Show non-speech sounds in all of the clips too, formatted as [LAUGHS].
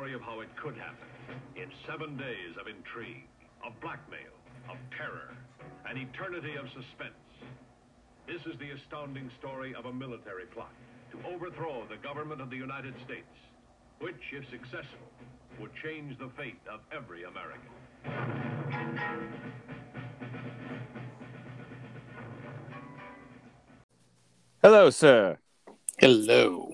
story of how it could happen in seven days of intrigue, of blackmail, of terror, an eternity of suspense. This is the astounding story of a military plot to overthrow the government of the United States, which, if successful, would change the fate of every American. Hello, sir. Hello.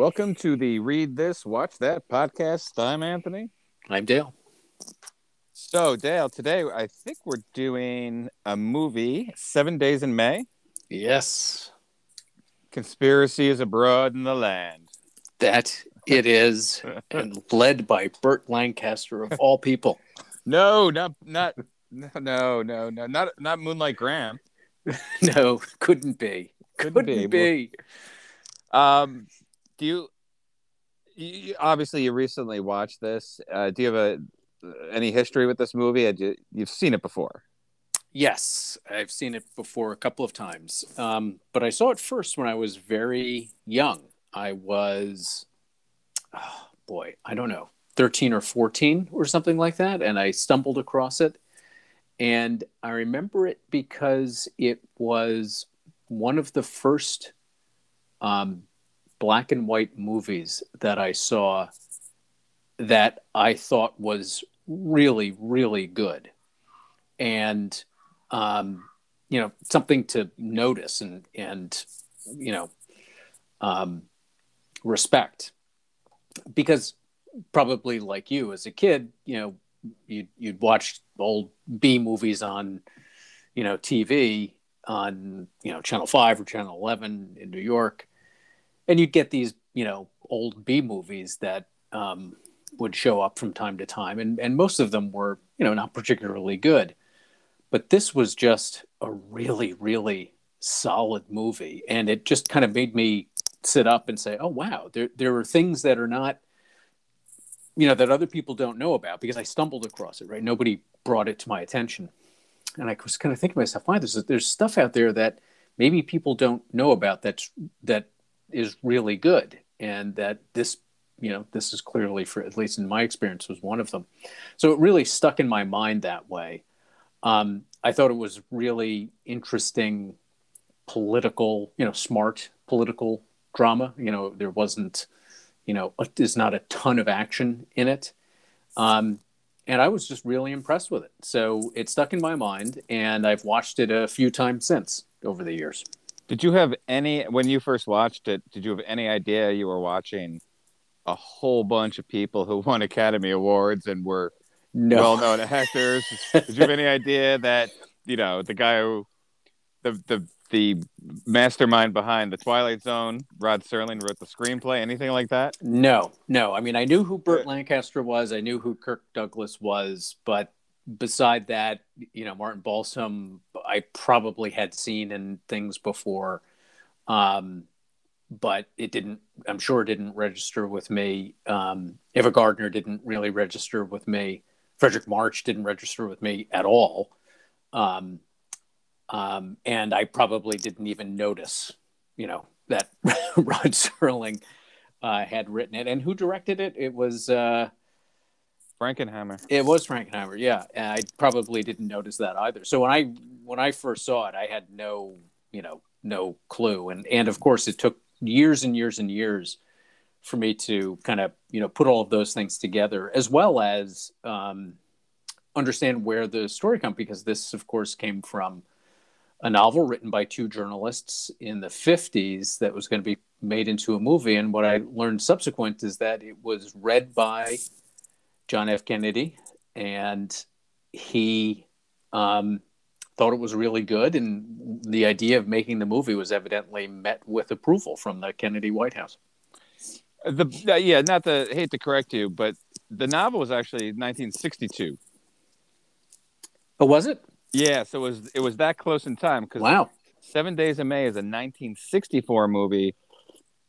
Welcome to the Read This, Watch That podcast. I'm Anthony. I'm Dale. So, Dale, today I think we're doing a movie, Seven Days in May. Yes, Conspiracy is abroad in the land. that it is, and led by Burt Lancaster of all people. [LAUGHS] No, not not no no no no not not Moonlight Graham. [LAUGHS] No, couldn't be. Couldn't Couldn't, be. be. Um, do you, you obviously you recently watched this? Uh, do you have a any history with this movie? You, you've seen it before? Yes, I've seen it before a couple of times, um, but I saw it first when I was very young. I was, oh boy, I don't know, thirteen or fourteen or something like that, and I stumbled across it, and I remember it because it was one of the first um, black and white movies that I saw that I thought was really, really good. And, um, you know, something to notice and, and you know, um, respect. Because probably like you as a kid, you know, you'd, you'd watch old B movies on, you know, TV on, you know, Channel 5 or Channel 11 in New York and you'd get these you know old B movies that um, would show up from time to time, and and most of them were you know not particularly good, but this was just a really really solid movie, and it just kind of made me sit up and say, oh wow, there there are things that are not you know that other people don't know about because I stumbled across it right. Nobody brought it to my attention, and I was kind of thinking to myself, why there's there's stuff out there that maybe people don't know about that's that is really good and that this you know this is clearly for at least in my experience was one of them. So it really stuck in my mind that way. Um, i thought it was really interesting political you know smart political drama. You know there wasn't you know there's not a ton of action in it. Um, and i was just really impressed with it. So it stuck in my mind and i've watched it a few times since over the years Did you have any when you first watched it? Did you have any idea you were watching a whole bunch of people who won Academy Awards and were no well-known actors? [LAUGHS] Did you have any idea that you know the guy who the the the mastermind behind the Twilight Zone, Rod Serling, wrote the screenplay? Anything like that? No, no. I mean, I knew who Burt Lancaster was. I knew who Kirk Douglas was, but beside that, you know, Martin Balsam, I probably had seen in things before, um, but it didn't. I'm sure it didn't register with me. Um, Ava Gardner didn't really register with me. Fredric March didn't register with me at all. Um, um, and I probably didn't even notice, you know, that [LAUGHS] Rod Serling uh, had written it. And who directed it? It was uh, Frankenheimer. it was Frankenheimer. Yeah, and I probably didn't notice that either. So when I when I first saw it, I had no, you know, no clue. And and of course, it took years and years and years for me to kind of you know put all of those things together, as well as um, understand where the story comes because this, of course, came from a novel written by two journalists in the 50s that was going to be made into a movie. And what I learned subsequent is that it was read by John F. Kennedy, and he um, thought it was really good. And the idea of making the movie was evidently met with approval from the Kennedy White House. The uh, yeah, not to hate to correct you, but the novel was actually 1962. Oh, was it? Yeah, so it was it was that close in time because Wow. Seven Days in May is a 1964 movie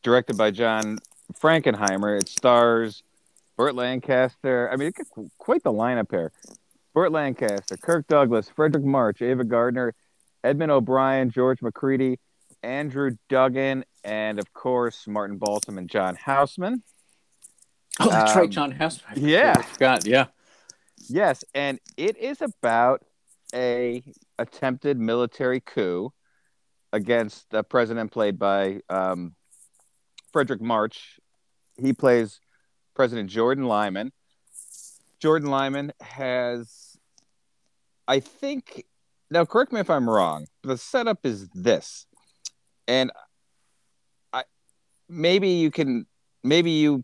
directed by John Frankenheimer. It stars Burt Lancaster. I mean, it quite the lineup here. Burt Lancaster, Kirk Douglas, Fredric March, Ava Gardner, Edmund O'Brien, George Macready, Andrew Duggan, and of course Martin Balsam and John Houseman. Oh, that's Um, right, John Houseman. I yeah. forgot. Yeah. Yes, and it is about a attempted military coup against the president played by um, Fredric March. He plays President Jordan Lyman. Jordan Lyman has, I think, now correct me if I'm wrong. The setup is this, and I maybe you can maybe you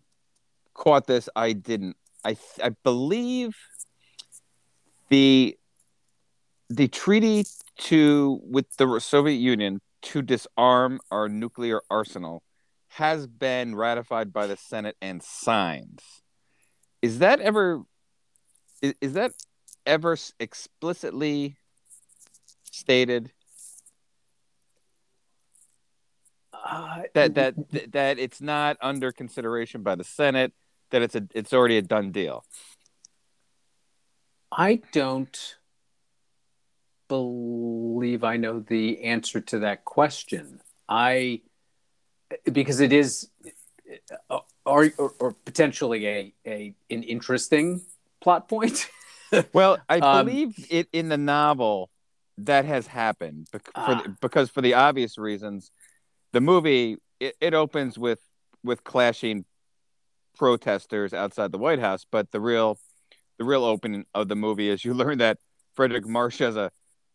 caught this. I didn't. I I believe the the treaty to with the Soviet Union to disarm our nuclear arsenal has been ratified by the Senate and signed. Is that ever is, is that ever explicitly stated Uh, that that that it's not under consideration by the Senate that it's a it's already a done deal? I don't believe I know the answer to that question. I because it is uh, or, or, or potentially a, a an interesting plot point. [LAUGHS] Well, I Um, believe it in the novel that has happened bec- for Ah. the, because for the obvious reasons, the movie it, it opens with with clashing protesters outside the White House, but the real the real opening of the movie is you [LAUGHS] learn that Fredric March has a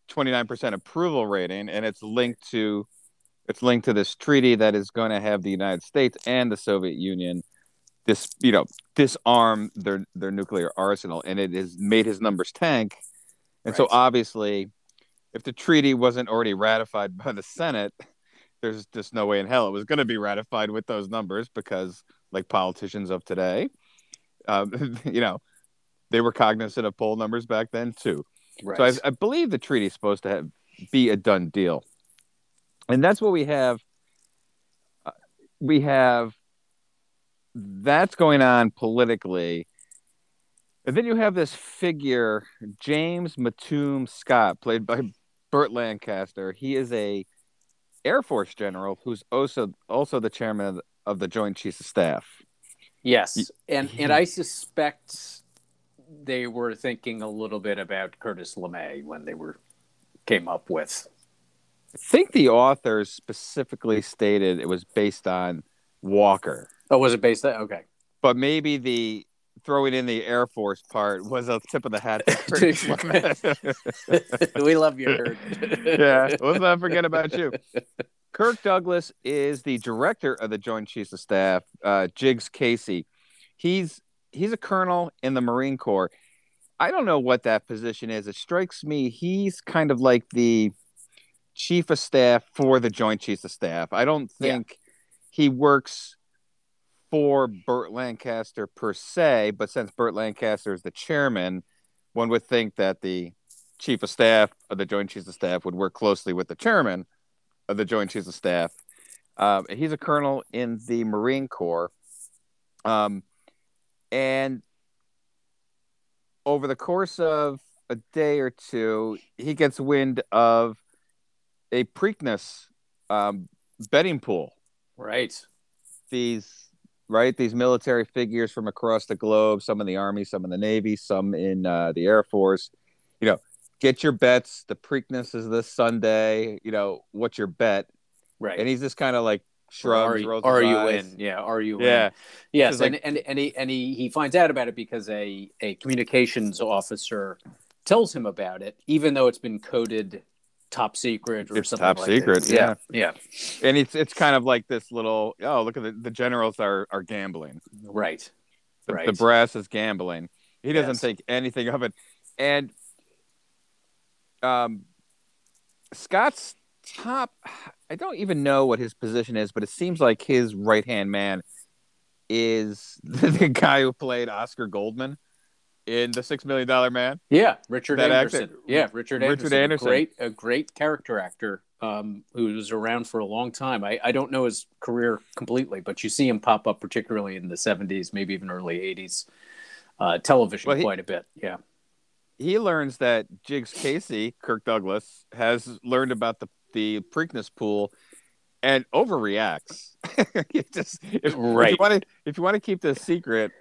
29% approval rating and it's linked to it's linked to this treaty that is going to have the United States and the Soviet Union this you know disarm their their nuclear arsenal and it has made his numbers tank. And so obviously if the treaty wasn't already ratified by the senate there's just no way in hell it was going to be ratified with those numbers because like politicians of today um, [LAUGHS] you know they were cognizant of poll numbers back then too. Right. so I, I believe the treaty is supposed to have, be a done deal, and that's what we have. Uh, we have that's going on politically, and then you have this figure James Mattoon Scott, played by [LAUGHS] Burt Lancaster. He is a Air Force general who's also also the chairman of the, of the Joint Chiefs of Staff. yes, and and I suspect they were thinking a little bit about Curtis LeMay when they were came up with. I think the authors specifically stated it was based on Walker. Oh, was it based on? Okay. but maybe the throwing in the Air Force part was a tip of the hat. to [LAUGHS] Curtis LeMay. we love you, Kurt. [LAUGHS] yeah, let's not forget about you. Kirk Douglas is the director of the Joint Chiefs of Staff. Uh, Jiggs Casey, he's he's a colonel in the Marine Corps. I don't know what that position is. It strikes me he's kind of like the chief of staff for the Joint Chiefs of Staff. I don't Yeah. think he works for Burt Lancaster per se, but since Burt Lancaster is the chairman, one would think that the chief of staff of the Joint Chiefs of Staff would work closely with the chairman of the Joint Chiefs of Staff. Um, he's a colonel in the Marine Corps. Um, and over the course of a day or two, he gets wind of a Preakness um, betting pool. right. These right, these military figures from across the globe, some in the Army, some in the Navy, some in uh, the Air Force. You know, get your bets. The Preakness is this Sunday. You know, what's your bet? Right. And he's just kind of like shrugs. are, you- are you eyes. in? Yeah. Are you Yeah. in? Yes. And, like- and, and, he, and he, he finds out about it because a, a communications officer tells him about it, even though it's been coded top secret or It's something top like secret, that. yeah. Yeah. and it's it's kind of like this little oh look at the, the generals are are gambling Right. the, Right. the brass is gambling he doesn't Yes. think anything of it and um scott's top i don't even know what his position is but it seems like his right hand man is [LAUGHS] the guy who played oscar goldman in the six million dollar man Yeah, Richard That Anderson. actor- yeah, Richard, Richard Anderson. Anderson. A great, a great character actor um, who was around for a long time. I, I don't know his career completely, but you see him pop up, particularly in the '70s, maybe even early '80s, uh, television Well, he- quite a bit. Yeah, he learns that Jiggs Casey, Kirk Douglas, has learned about the the Preakness pool and overreacts. [LAUGHS] Just, if, if Right. you want to, if you want to keep this secret,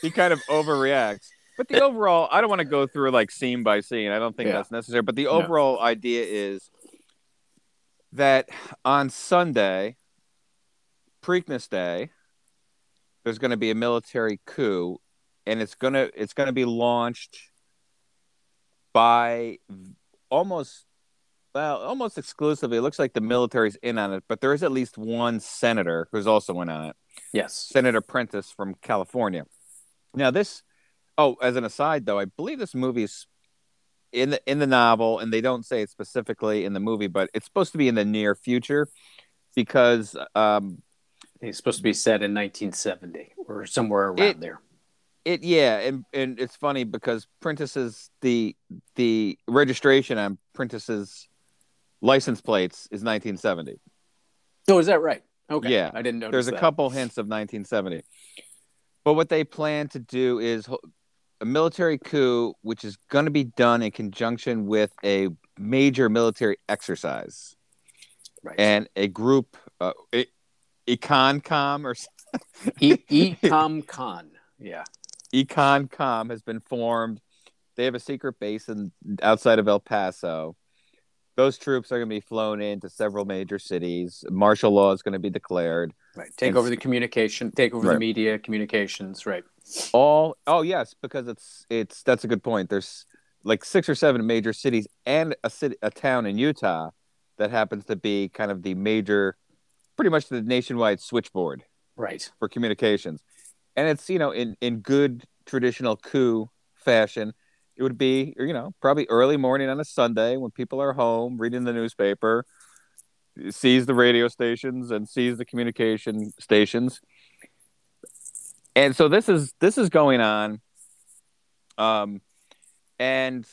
he kind of overreacts. But the overall, I don't want to go through like scene by scene. I don't think Yeah. that's necessary. But the No. overall idea is that on Sunday, Preakness Day, there's going to be a military coup, and it's gonna it's gonna be launched by almost well almost exclusively. It looks like the military's in on it, but there is at least one senator who's also in on it. Yes. Senator Prentice from California. Now this oh, as an aside though, I believe this movie's in the in the novel, and they don't say it specifically in the movie, but it's supposed to be in the near future because um It's supposed to be set in 1970 or somewhere around It- there. it yeah, and and it's funny because Prentice's the the registration on Prentice's license plates is 1970. Oh, is that right? Okay. Yeah. I didn't notice There's a that. couple hints of 1970. But what they plan to do is a military coup, which is going to be done in conjunction with a major military exercise. Right. And a group, uh, EconCom or E- [LAUGHS] Ecom Con. Yeah. EconCom has been formed. They have a secret base in, outside of El Paso. Those troops are going to be flown into several major cities. Martial law is going to be declared. Right. Take And- over the communication, take over Right. the media, communications. Right. all oh yes because it's it's that's a good point there's like six or seven major cities and a city a town in utah that happens to be kind of the major pretty much the nationwide switchboard Right. for communications and it's you know in in good traditional coup fashion it would be you know probably early morning on a sunday when people are home reading the newspaper sees the radio stations and sees the communication stations. And so this is this is going on. Um and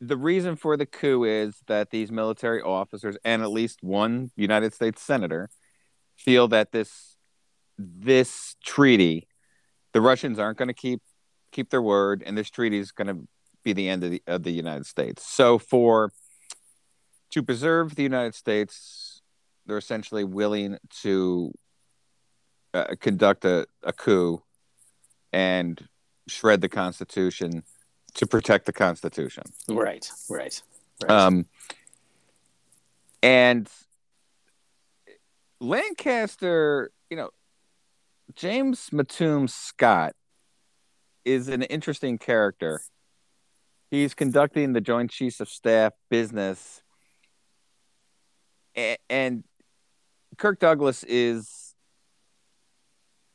the reason for the coup is that these military officers and at least one united states senator feel that this this treaty the russians aren't going to keep keep their word and this treaty is going to be the end of the, of the united states so for to preserve the united states they're essentially willing to uh, conduct a, a coup and shred the Constitution to protect the Constitution. Right. Right. Right. Um, and Lancaster, you know, James Mattoon Scott is an interesting character. He's conducting the Joint Chiefs of Staff business, and Kirk Douglas is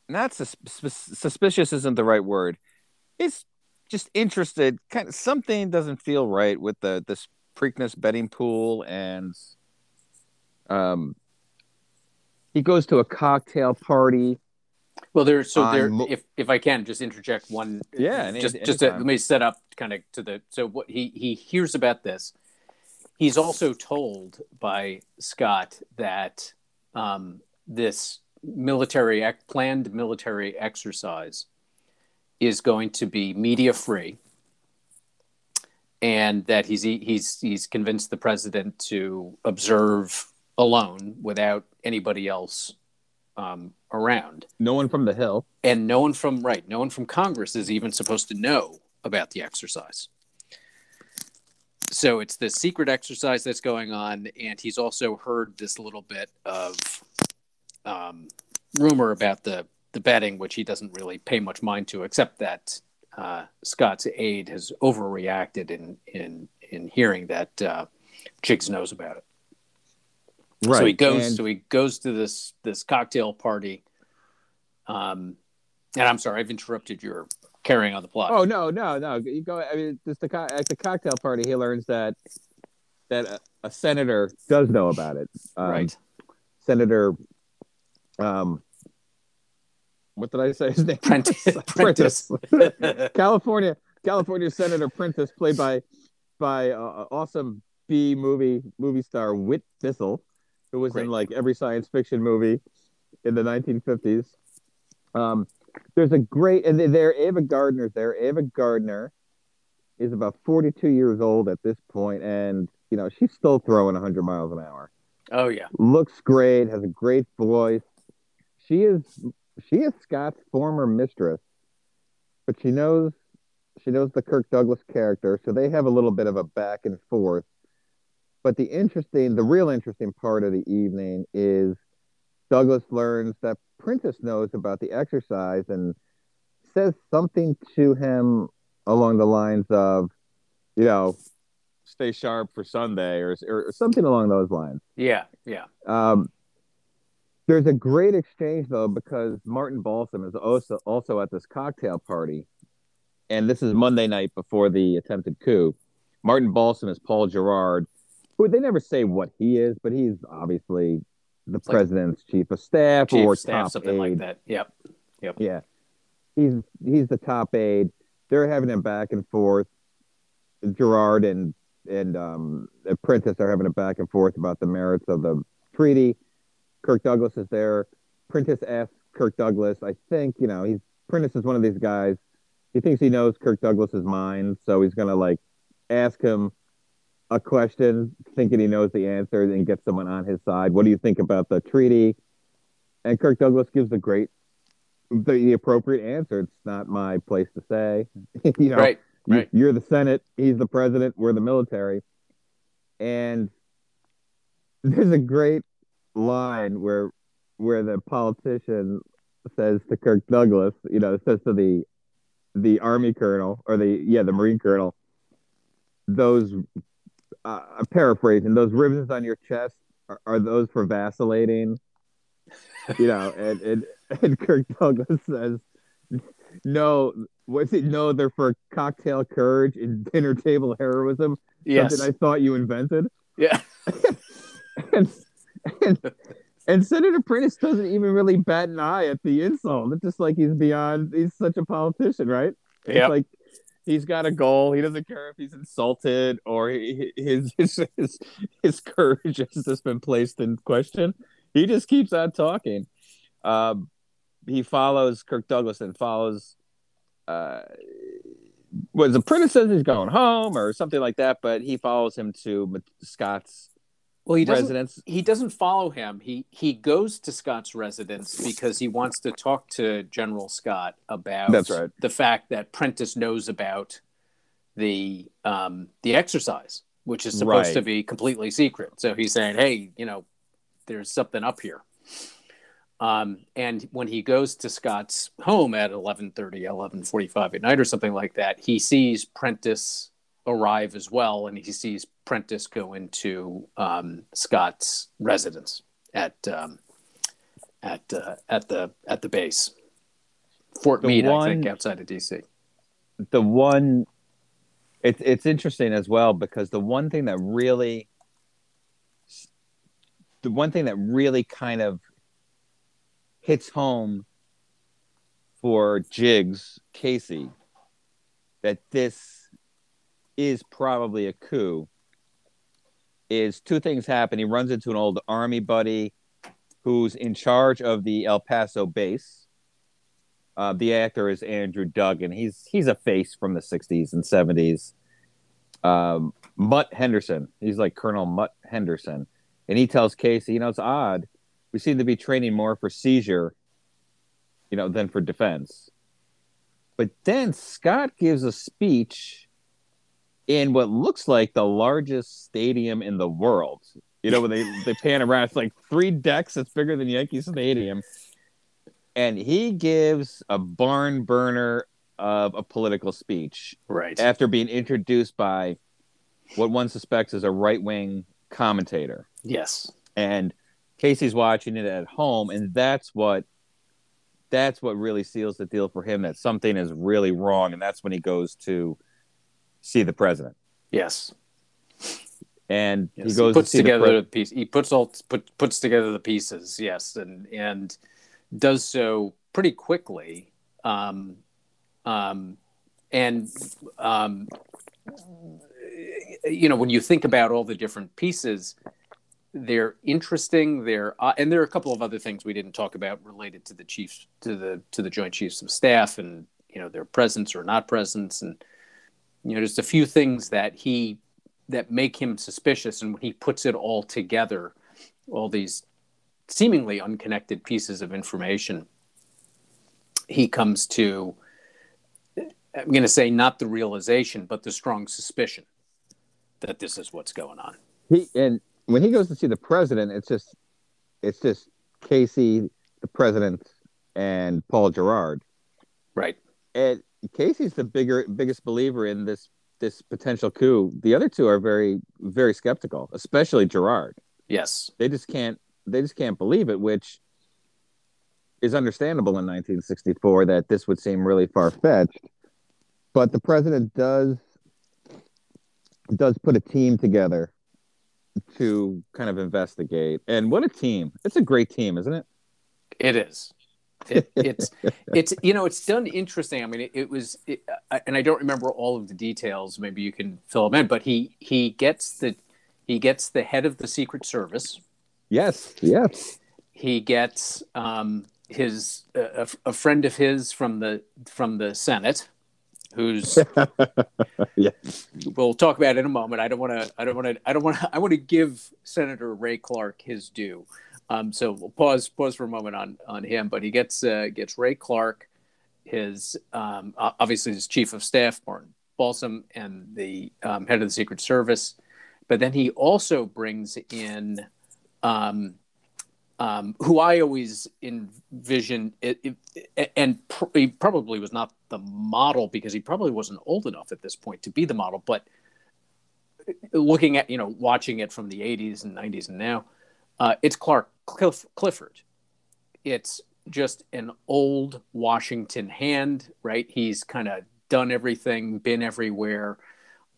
not sus- suspicious. Isn't the right word? He's just interested. Kind of something doesn't feel right with the this Preakness betting pool, and um, he goes to a cocktail party. Well, there's so there. if if I can just interject one, Yeah, any- just just to, let me set up kind of to the so what he he hears about this. He's also told by Scott that um, this military ec- planned military exercise is going to be media free, and that he's he's he's convinced the president to observe alone without anybody else um, around. No one from the hill. and no one from right no one from congress is even supposed to know about the exercise. So it's this secret exercise that's going on and he's also heard this little bit of um, rumor about the the betting which he doesn't really pay much mind to except that uh, scott's aide has overreacted in in in hearing that uh, Jiggs knows about it Right. so he goes. And- So he goes to this this cocktail party. Um, and I'm sorry, I've interrupted your carrying on the plot. Oh no, no, no! You go. I mean, just the co- at the cocktail party, he learns that that a, a senator does know about it. Um, right. Senator. Um. What did I say? His name. Prentice. [LAUGHS] [LAUGHS] Prentice. California, California Senator Prentice, played by by uh, awesome B movie movie star Whit Bissell, who was Great. in like every science fiction movie in the 1950s. Um, there's a great and there Ava Gardner's there. Ava Gardner is about 42 years old at this point, and you know she's still throwing 100 miles an hour. Oh yeah. Looks great, has a great voice. She is she is Scott's former mistress, but she knows she knows the Kirk Douglas character, so they have a little bit of a back and forth. But the interesting, the real interesting part of the evening is Douglas learns that Prentice knows about the exercise and says something to him along the lines of, you know, stay sharp for Sunday or, or something along those lines. Yeah, yeah. Um, there's a great exchange though because Martin Balsam is also also at this cocktail party, and this is Monday night before the attempted coup. Martin Balsam is Paul Girard, who they never say what he is, but he's obviously the It's like president's chief of staff Chief or staff, top something aide. like that. Yep. Yep. Yeah, he's he's the top aide. They're having a back and forth. Girard and and um, Prentice are having a back and forth about the merits of the treaty. Kirk Douglas is there. Prentice asks Kirk Douglas. I think you know he's Prentice is one of these guys. He thinks he knows Kirk Douglas's mind, so he's gonna like ask him a question, thinking he knows the answer, and gets someone on his side. What do you think about the treaty? And Kirk Douglas gives the great the, the appropriate answer. It's not my place to say. [LAUGHS] you know, Right. you- you're the Senate, he's the president, we're the military. And there's a great line where where the politician says to Kirk Douglas, you know, says to the the army colonel or the yeah, the marine colonel, those uh, I'm paraphrasing, those ribbons on your chest are, are those for vacillating? You know, [LAUGHS] and, and and Kirk Douglas says, "No, what's it? No, they're for cocktail courage and dinner table heroism. Yes. Something I thought you invented." yeah. [LAUGHS] And and, and Senator Prentice doesn't even really bat an eye at the insult. It's just like he's beyond. He's such a politician, right? It's like he's got a goal. He doesn't care if he's insulted or he, his, [LAUGHS] his his his courage has just been placed in question. He just keeps on talking. Um, he follows Kirk Douglas and follows. Uh, was the Prentice says he's going home or something like that, but he follows him to Scott's Well, he doesn't. residence. He doesn't follow him. He he goes to Scott's residence because he wants to talk to General Scott about That's right. the fact that Prentice knows about the um, the exercise, which is supposed Right. to be completely secret. So he's saying, "Hey, you know, there's something up here." Um, and when he goes to Scott's home at 11:30, 11:45 at night or something like that, he sees Prentice arrive as well, and he sees Prentice go into um, Scott's residence at um, at uh, at the at the base, Fort The Meade, I think, outside of DC. the one it's it's interesting as well because the one thing that really the one thing that really kind of hits home for Jiggs Casey that this is probably a coup is two things happen. He runs into an old army buddy who's in charge of the El Paso base. Uh, the actor is Andrew Duggan. He's he's a face from the '60s and '70s. Um, Mutt Henderson. He's like Colonel Mutt Henderson, and he tells Casey, you know, it's odd. We seem to be training more for seizure, you know, than for defense. But then Scott gives a speech in what looks like the largest stadium in the world. You know, when they they pan around, it's like three decks. It's bigger than Yankee Stadium and he gives a barn burner of a political speech Right. after being introduced by what one suspects is a right wing commentator. yes. And Casey's watching it at home, and that's what that's what really seals the deal for him that something is really wrong, and that's when he goes to see the president. Yes. And Yes. he goes puts to together the the, piece. He puts all put, puts together the pieces. Yes, and and does so pretty quickly. Um, um, and um, you know, when you think about all the different pieces, they're interesting. They're uh, and there are a couple of other things we didn't talk about related to the chiefs to the to the Joint Chiefs of Staff and you know their presence or not presence and you know, just a few things that he that make him suspicious, and when he puts it all together, all these seemingly unconnected pieces of information, he comes to. I'm going to say not the realization, but the strong suspicion that this is what's going on. He and when he goes to see the president, it's just it's just Casey, the president, and Paul Girard. Right. And Casey's the bigger biggest believer in this this potential coup. The other two are very very skeptical, especially Girard. Yes. They just can't they just can't believe it, which is understandable in 1964 that this would seem really far fetched. But the president does does put a team together to kind of investigate. And what a team. It's a great team, isn't it? It is. It, it's it's you know it's done interesting. I mean, it, it was, it, and I don't remember all of the details. Maybe you can fill them in. But he he gets the he gets the head of the Secret Service. Yes. Yes. He gets um, his a, a friend of his from the from the Senate, who's [LAUGHS] yeah. we'll talk about it in a moment. I don't want to. I don't want to. I don't want to. I want to give Senator Ray Clark his due. Um, so we'll pause pause for a moment on on him. But he gets uh, gets Ray Clark, his um, obviously his chief of staff, Martin Balsam, and the um, head of the Secret Service. But then he also brings in. Um, um, who I always envision it, it, and pr- he probably was not the model because he probably wasn't old enough at this point to be the model. But looking at you know watching it from the 80s and 90s and now, uh, it's Clark Cliff- Clifford. It's just an old Washington hand, right? He's kind of done everything, been everywhere,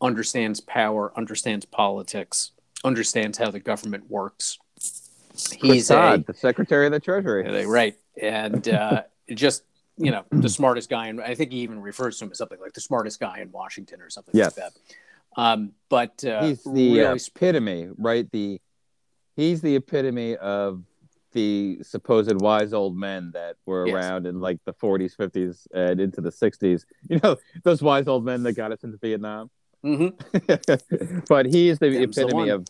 understands power, understands politics, understands how the government works He's Todd, a, the Secretary of the Treasury. Right. And uh, [LAUGHS] just, you know, the smartest guy. And I think he even refers to him as something like the smartest guy in Washington or something yes. like that. Um, but uh, he's the really... epitome, right? The he's the epitome of the supposed wise old men that were yes. around in like the 40s, 50s, and into the 60s. [LAUGHS] You know, those wise old men that got us into Vietnam. Mm-hmm. [LAUGHS] but he is the Them's epitome the of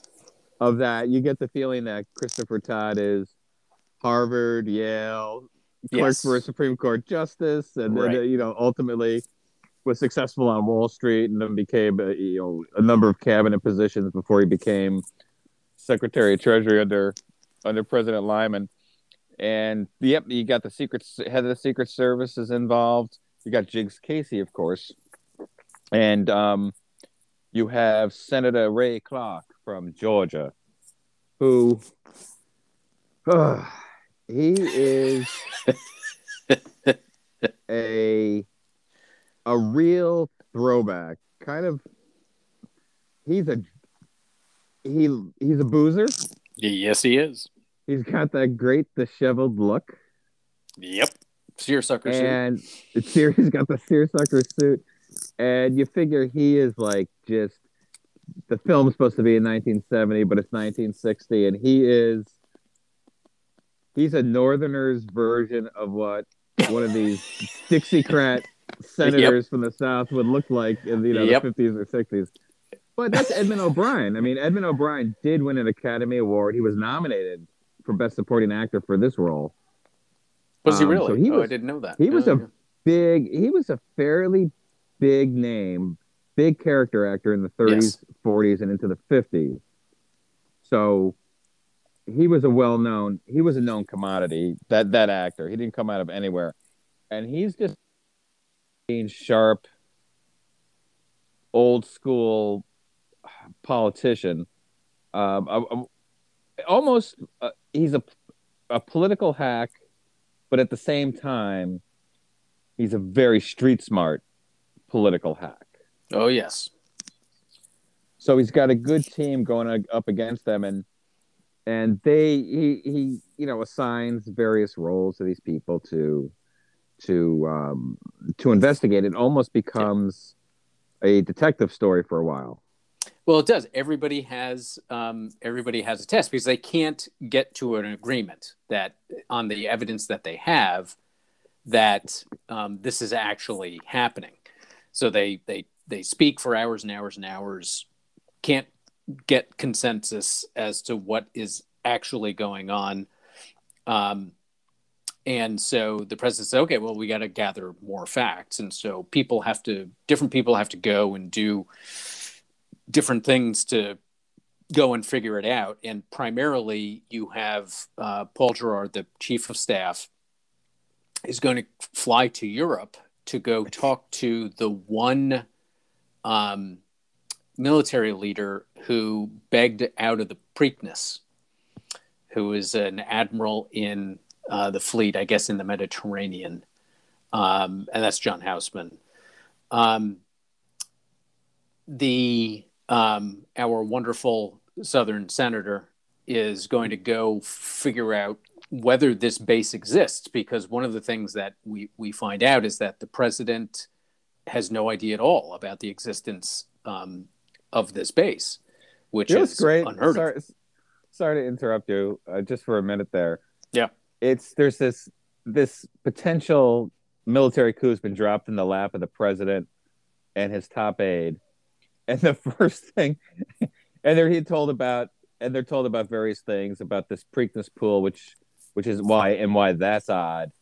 of that. You get the feeling that Christopher Todd is Harvard, Yale, clerk yes. for a Supreme Court justice, and right. then you know ultimately was successful on Wall Street, and then became a, you know a number of cabinet positions before he became Secretary of Treasury under under President Lyman. And yep, you got the secret head of the Secret Service is involved. You got Jiggs Casey, of course, and um, you have Senator Ray Clark from Georgia, who uh, he is [LAUGHS] a a real throwback. Kind of, he's a he he's a boozer. Yes, he is. He's got that great disheveled look. Yep, seersucker suit. And [LAUGHS] he's got the seersucker suit, and you figure he is like just the film's supposed to be in 1970, but it's 1960, and he is he's a Northerner's version of what one of these Dixiecrat [LAUGHS] senators yep. from the South would look like in you know yep. the 50s or 60s. But that's Edmund O'Brien. I mean, Edmund O'Brien did win an Academy Award. He was nominated for Best Supporting Actor for this role. Was um, he really? So he oh, was, I didn't know that. He was a big. He was a fairly big name big character actor in the 30s, yes. 40s, and into the 50s. So he was a well-known, he was a known commodity. That that actor, he didn't come out of anywhere, and he's just being sharp, old school politician. Um, I, I, almost, uh, he's a a political hack, but at the same time, he's a very street smart political hack. Oh yes. So he's got a good team going up against them, and and they he he you know assigns various roles to these people to to um, to investigate. It almost becomes a detective story for a while. Well, it does. Everybody has um, everybody has a test because they can't get to an agreement that on the evidence that they have that um, this is actually happening. So they they they speak for hours and hours and hours, can't get consensus as to what is actually going on. Um, and so the president said, okay, well, we got to gather more facts. And so people have to, different people have to go and do different things to go and figure it out. And primarily, you have uh, Paul Girard, the chief of staff, is going to fly to Europe to go talk to the one um, military leader who begged out of the Preakness, who is an admiral in uh, the fleet, I guess, in the Mediterranean. Um, and that's John Houseman. Um, the um, our wonderful Southern senator is going to go figure out whether this base exists because one of the things that we, we find out is that the president has no idea at all about the existence um, of this base, which It is great. unheard sorry, of. sorry to interrupt you, uh, just for a minute there. Yeah. it's there's this this potential military coup has been dropped in the lap of the president and his top aide, and the [LAUGHS] first thing, and they're he told about, and they're told about various things about this Preakness pool, which which is why and why that's odd,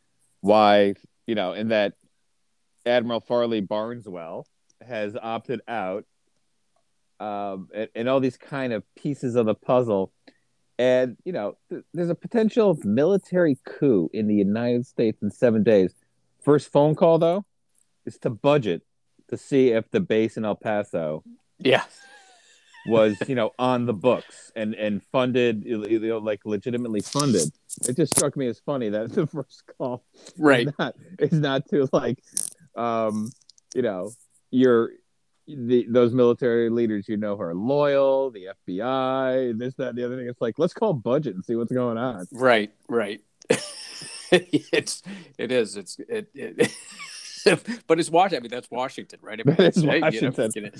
why you know, and that Admiral Farley Barnswell has opted out, um, and, and all these kind of pieces of the puzzle. And you know, th- there's a potential military coup in the United States in seven days. First phone call though is to budget to see if the base in El Paso Yeah. was, you know, on the books and and funded, you know, like legitimately funded. It just struck me as funny that [LAUGHS] the first call Right. is not is not to like, um, you know, your the those military leaders you know who are loyal, the FBI, this, that, the other thing. It's like let's call budget and see what's going on. Right, right. [LAUGHS] it's it is it's it, it [LAUGHS] but it's Washington. I mean, that's Washington, right? I mean, That is hey, you know, Washington. you know.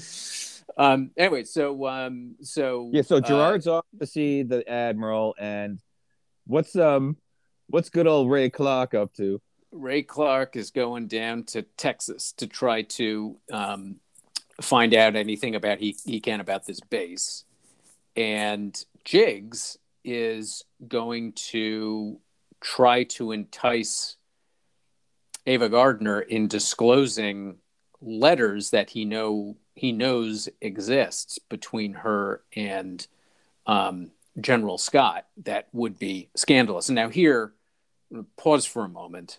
Um. Anyway, so um. So Yeah, so uh, Girard's off to see the admiral, and what's um, what's good old Ray Clark up to? Ray Clark is going down to Texas to try to um, find out anything about he he can about this base, and Jiggs is going to try to entice Ava Gardner in disclosing letters that he know he knows exists between her and um, General Scott that would be scandalous. And now here, pause for a moment,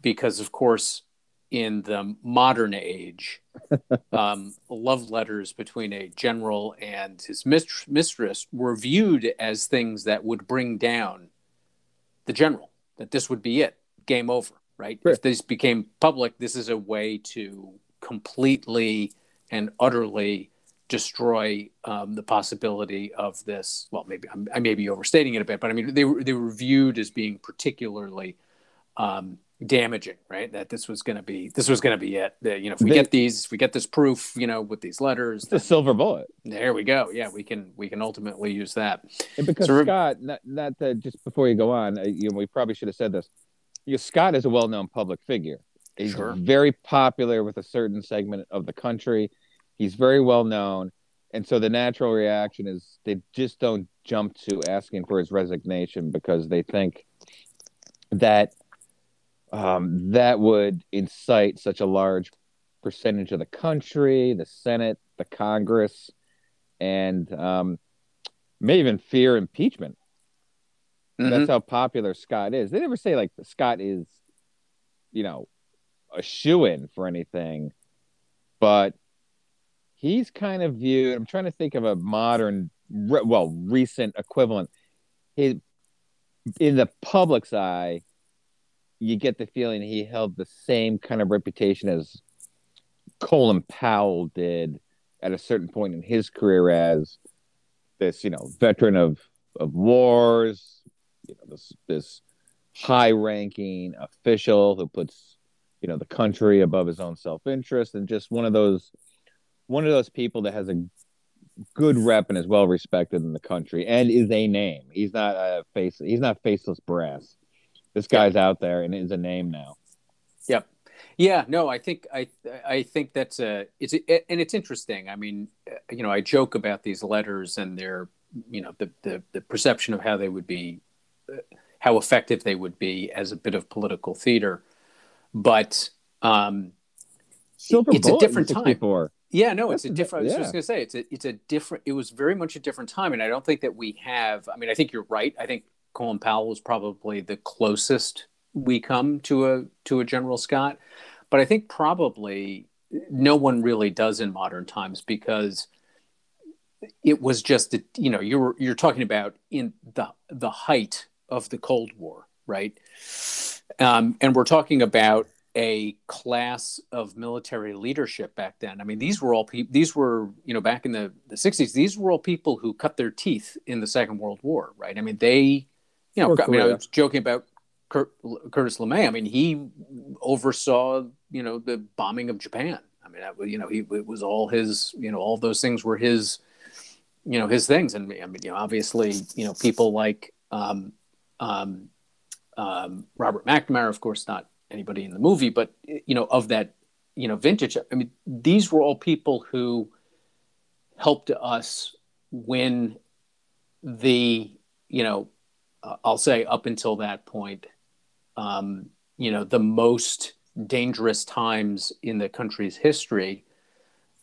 because of course, in the modern age, [LAUGHS] um, love letters between a general and his mist- mistress were viewed as things that would bring down the general. That this would be it, game over, right? Sure. If this became public, this is a way to completely and utterly destroy um, the possibility of this. Well, maybe I'm, I may be overstating it a bit, but I mean they were they were viewed as being particularly um, damaging, right? That this was going to be this was going to be it. That, you know, if we They- get these, if we get this proof, you know, with these letters, the silver bullet. there we go. Yeah, we can we can ultimately use that. And because So Scott, not, not that just before you go on, uh, you know, we probably should have said this. You know, Scott is a well-known public figure. He's Sure. very popular with a certain segment of the country. He's very well known, and so the natural reaction is they just don't jump to asking for his resignation because they think that um, that would incite such a large percentage of the country, the Senate, the Congress, and um, may even fear impeachment. Mhm. That's how popular Scott is. They never say like Scott is, you know, a shoe in for anything, but he's kind of viewed. I'm trying to think of a modern, well, recent equivalent. In the public's eye, you get the feeling he held the same kind of reputation as Colin Powell did at a certain point in his career as this, you know, veteran of of wars, you know, this this high-ranking official who puts, you know, the country above his own self-interest, and just one of those one of those people that has a good rep and is well respected in the country and is a name. He's not a face. He's not faceless brass. This guy's out there and is a name now. Yep. Yeah, no, I think I I think that's a it's a, and it's interesting. I mean, you know, I joke about these letters and their you know the the, the perception of how they would be, how effective they would be as a bit of political theater, but um, Silver it's a bullet in different time. 64. Yeah, no, That's it's a a- different. I was just going to say it's a it's a different. It was very much a different time, and I don't think that we have. I mean, I think you're right. I think Colin Powell was probably the closest we come to a to a General Scott, but I think probably no one really does in modern times because it was just a, you know you're you're talking about in the the height of the Cold War, right? Um, and we're talking about a class of military leadership back then. I mean, these were all people. These were you know back in the the '60s. These were all people who cut their teeth in the Second World War, right? I mean, they, you know, I mean, I was joking about Kurt, Curtis LeMay. I mean, he oversaw you know the bombing of Japan. I mean, that you know he it was all his you know all those things were his you know his things, and I mean, you know, obviously, you know, people like um, um, um, Robert McNamara, of course, not anybody in the movie, but you know, of that, you know, vintage. I mean, these were all people who helped us win the, you know, uh, I'll say up until that point, um, you know, the most dangerous times in the country's history.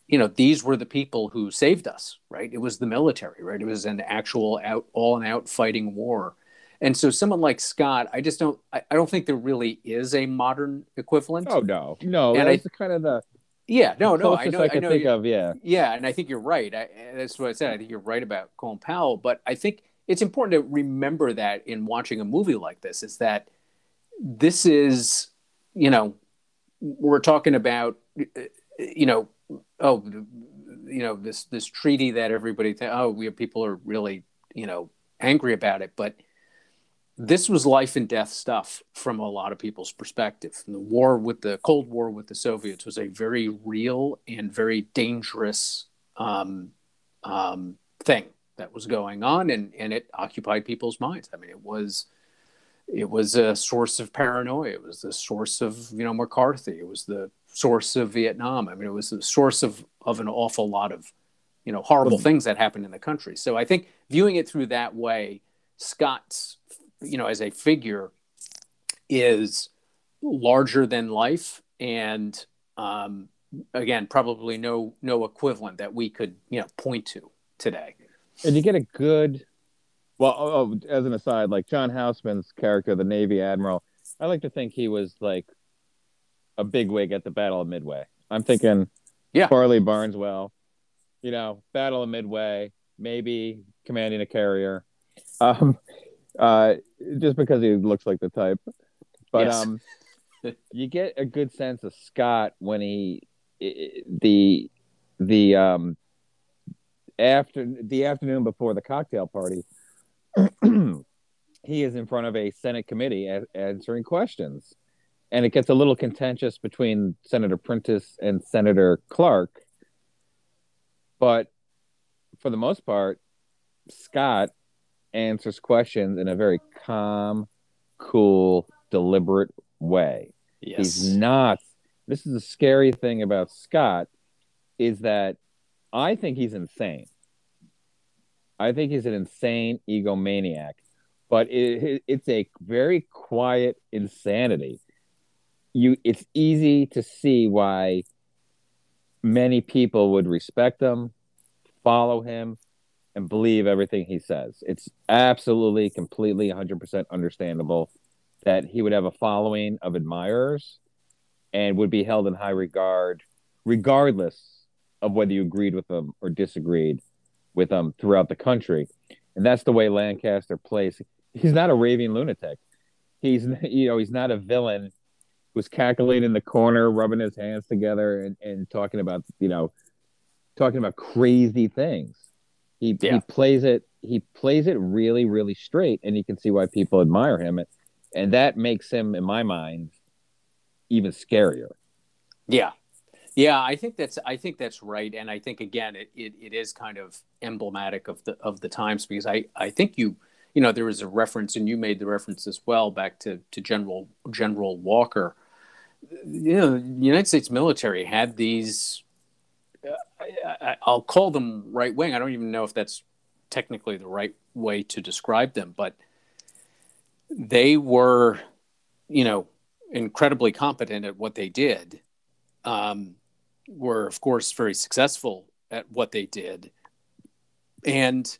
You know, these were the people who saved us, right? It was the military, right? It was an actual out, all and out fighting war. And so someone like Scott, I just don't I, I don't think there really is a modern equivalent. Oh no, no, And I- that's kind of the yeah, no, no, I know, I I know think you- of. Yeah, yeah, and I think you're right. I, that's what I said. I think you're right about Colin Powell, but I think it's important to remember that in watching a movie like this is that this is, you know, we're talking about, you know, oh, you know, this this treaty that everybody, th- oh, we people are really, you know, angry about it, but this was life and death stuff from a lot of people's perspective. And the war with the Cold War with the Soviets was a very real and very dangerous um, um, thing that was going on, and, and it occupied people's minds. I mean, it was it was a source of paranoia. It was the source of you know McCarthy. It was the source of Vietnam. I mean, it was the source of of an awful lot of you know horrible things that happened in the country. So I think viewing it through that way, Scott's you know as a figure is larger than life and um, again probably no no equivalent that we could you know point to today and you get a good. Well, oh, oh, as an aside, like John Houseman's character, the Navy admiral, I like to think he was like a bigwig at the Battle of Midway. I'm thinking, Yeah. Farley Barnswell, you know, Battle of Midway, maybe commanding a carrier, um, uh, just because he looks like the type. But Yes. um, [LAUGHS] you get a good sense of Scott when he the the um after the afternoon before the cocktail party [CLEARS THROAT] he is in front of a senate committee a- answering questions and it gets a little contentious between senator prentice and senator clark but for the most part scott answers questions in a very calm cool deliberate way yes He's not. This is the scary thing about Scott is that I think he's insane. I think he's an insane egomaniac, but it, it's a very quiet insanity. You, it's easy to see why many people would respect him, follow him, and believe everything he says. It's absolutely, completely, 100% understandable that he would have a following of admirers and would be held in high regard, regardless of whether you agreed with them or disagreed with them throughout the country. And that's the way Lancaster plays. He's not a raving lunatic. He's [LAUGHS] you know he's not a villain who's cackling in the corner, rubbing his hands together and, and talking about you know talking about crazy things. He Yeah. he plays it he plays it really really straight, and you can see why people admire him, and that makes him, in my mind, even scarier. Yeah. Yeah, I think that's I think that's right. And I think again it, it, it is kind of emblematic of the of the times because I, I think you you know, there was a reference and you made the reference as well back to, to General General Walker you know, the United States military had these. I, I'll call them right wing. I don't even know if that's technically the right way to describe them, but they were, you know, incredibly competent at what they did. Um, were of course very successful at what they did, and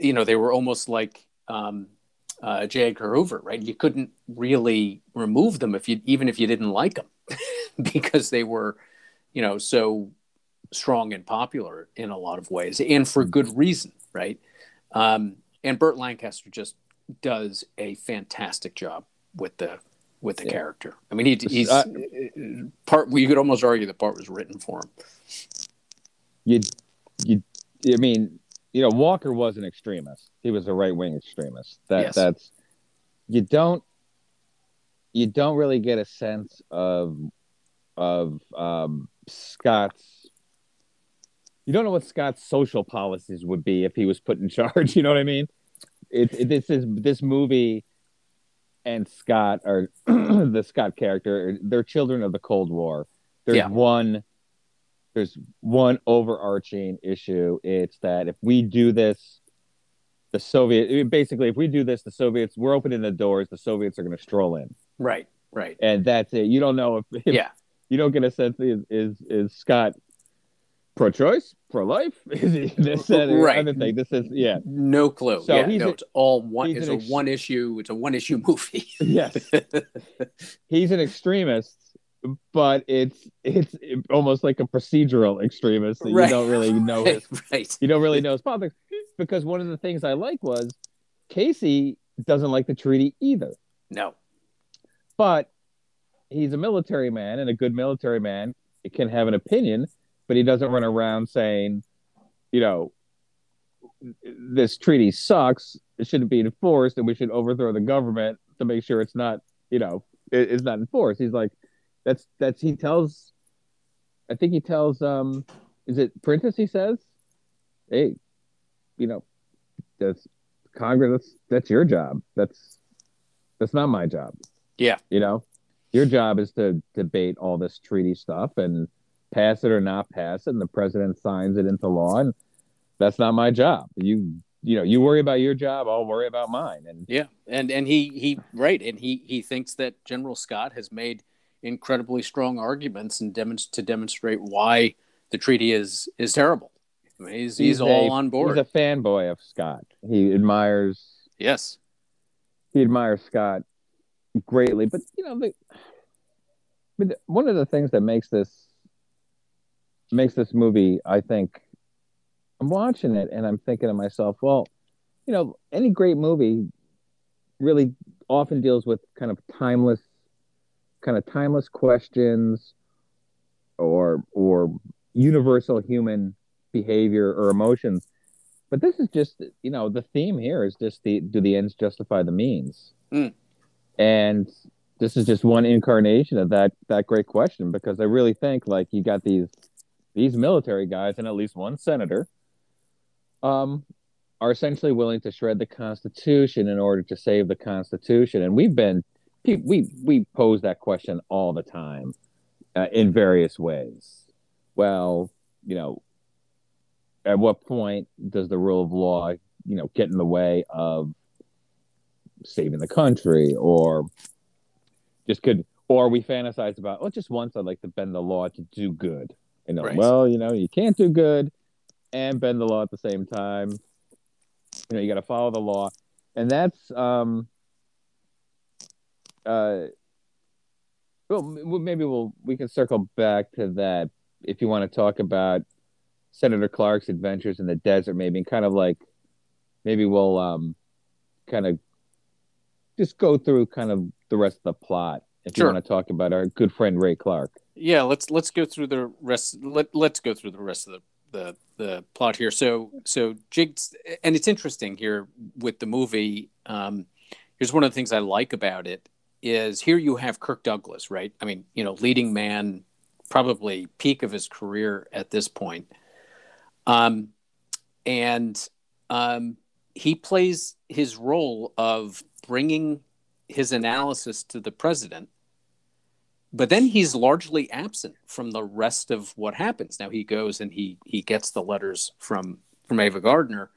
you know they were almost like um, uh, J. Edgar Hoover, right? You couldn't really remove them if you even if you didn't like them, [LAUGHS] because they were, you know, so strong and popular in a lot of ways, and for good reason, right? Um, and Burt Lancaster just does a fantastic job with the with the yeah. character. I mean, he, he's uh, part. You could almost argue the part was written for him. You, you, I mean, you know, Walker was an extremist. He was a right wing extremist. That yes. that's you don't you don't really get a sense of of um, Scott's. You don't know what Scott's social policies would be if he was put in [LAUGHS] charge. You know what I mean? It, it this is this movie and Scott are [CLEARS THROAT] the Scott character. They're children of the Cold War. There's yeah. one there's one overarching issue. It's that if we do this, the Soviet basically if we do this, the Soviets we're opening the doors. The Soviets are going to stroll in. Right. Right. And that's it. You don't know if, if yeah. You don't get a sense is is, is Scott pro-choice, pro-life? [LAUGHS] Is he this that, right. other thing? This is yeah. No clue. So yeah, he's no, a, it's all one. It's a ex- one issue. It's a one issue [LAUGHS] movie. yes. [LAUGHS] he's an extremist but it's it's almost like a procedural extremist that right. you don't really know his right. you don't really know his politics because one of the things I like was Casey doesn't like the treaty either. No. But he's a military man and a good military man can have an opinion, but he doesn't run around saying, you know, this treaty sucks, it shouldn't be enforced, and we should overthrow the government to make sure it's not, you know, it, it's not enforced. He's like, that's that's he tells. I think he tells. Um, is it Prentice? He says, "Hey, you know, that's Congress. That's that's your job. That's that's not my job. Yeah, you know, your job is to debate all this treaty stuff and pass it or not pass it, and the president signs it into law. And that's not my job. You you know you worry about your job i'll worry about mine and yeah and and he he right and he he thinks that general scott has made incredibly strong arguments and demonst- to demonstrate why the treaty is is terrible. I mean, he's, he's, he's all a, on board. He's a fanboy of Scott. He admires. Yes. He admires Scott greatly, but you know, the, but one of the things that makes this makes this movie, I think, I'm watching it and I'm thinking to myself, well, you know, any great movie really often deals with kind of timeless kind of timeless questions or or universal human behavior or emotions but this is just you know the theme here is just the do the ends justify the means mm. and this is just one incarnation of that that great question because i really think like you got these these military guys and at least one senator um are essentially willing to shred the constitution in order to save the constitution and we've been we we pose that question all the time uh, in various ways. Well, you know, at what point does the rule of law, you know, get in the way of saving the country, or just could, or we fantasize about, oh, just once I'd like to bend the law to do good. You know, right. well, you know, you can't do good and bend the law at the same time. You know, you got to follow the law, and that's um, uh, well, maybe we'll we can circle back to that if you want to talk about Senator Clark's adventures in the desert, maybe and kind of like maybe we'll um kind of just go through kind of the rest of the plot if sure. you want to talk about our good friend Ray Clark. Yeah, let's let's go through the rest. Let let's go through the rest of the the the plot here. So so Jiggs, and it's interesting here with the movie. Um, here's one of the things I like about it is here you have Kirk Douglas, right? I mean, you know, leading man, probably peak of his career at this point. Um, and um, he plays his role of bringing his analysis to the president but then he's largely absent from the rest of what happens. Now he goes and he he gets the letters from from Ava Gardner,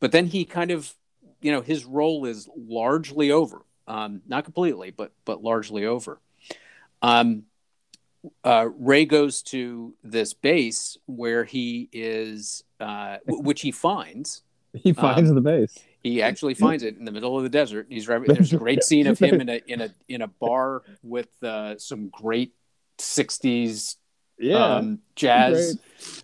but then he kind of, you know, his role is largely over. Um, not completely, but but largely over. Um, uh, Ray goes to this base where he is, uh, which he finds. [LAUGHS] He finds Um, the base. He actually finds it in the middle of the desert. He's right, there's a great scene of [LAUGHS] him in a in a in a bar with uh, some great '60s Yeah. um, jazz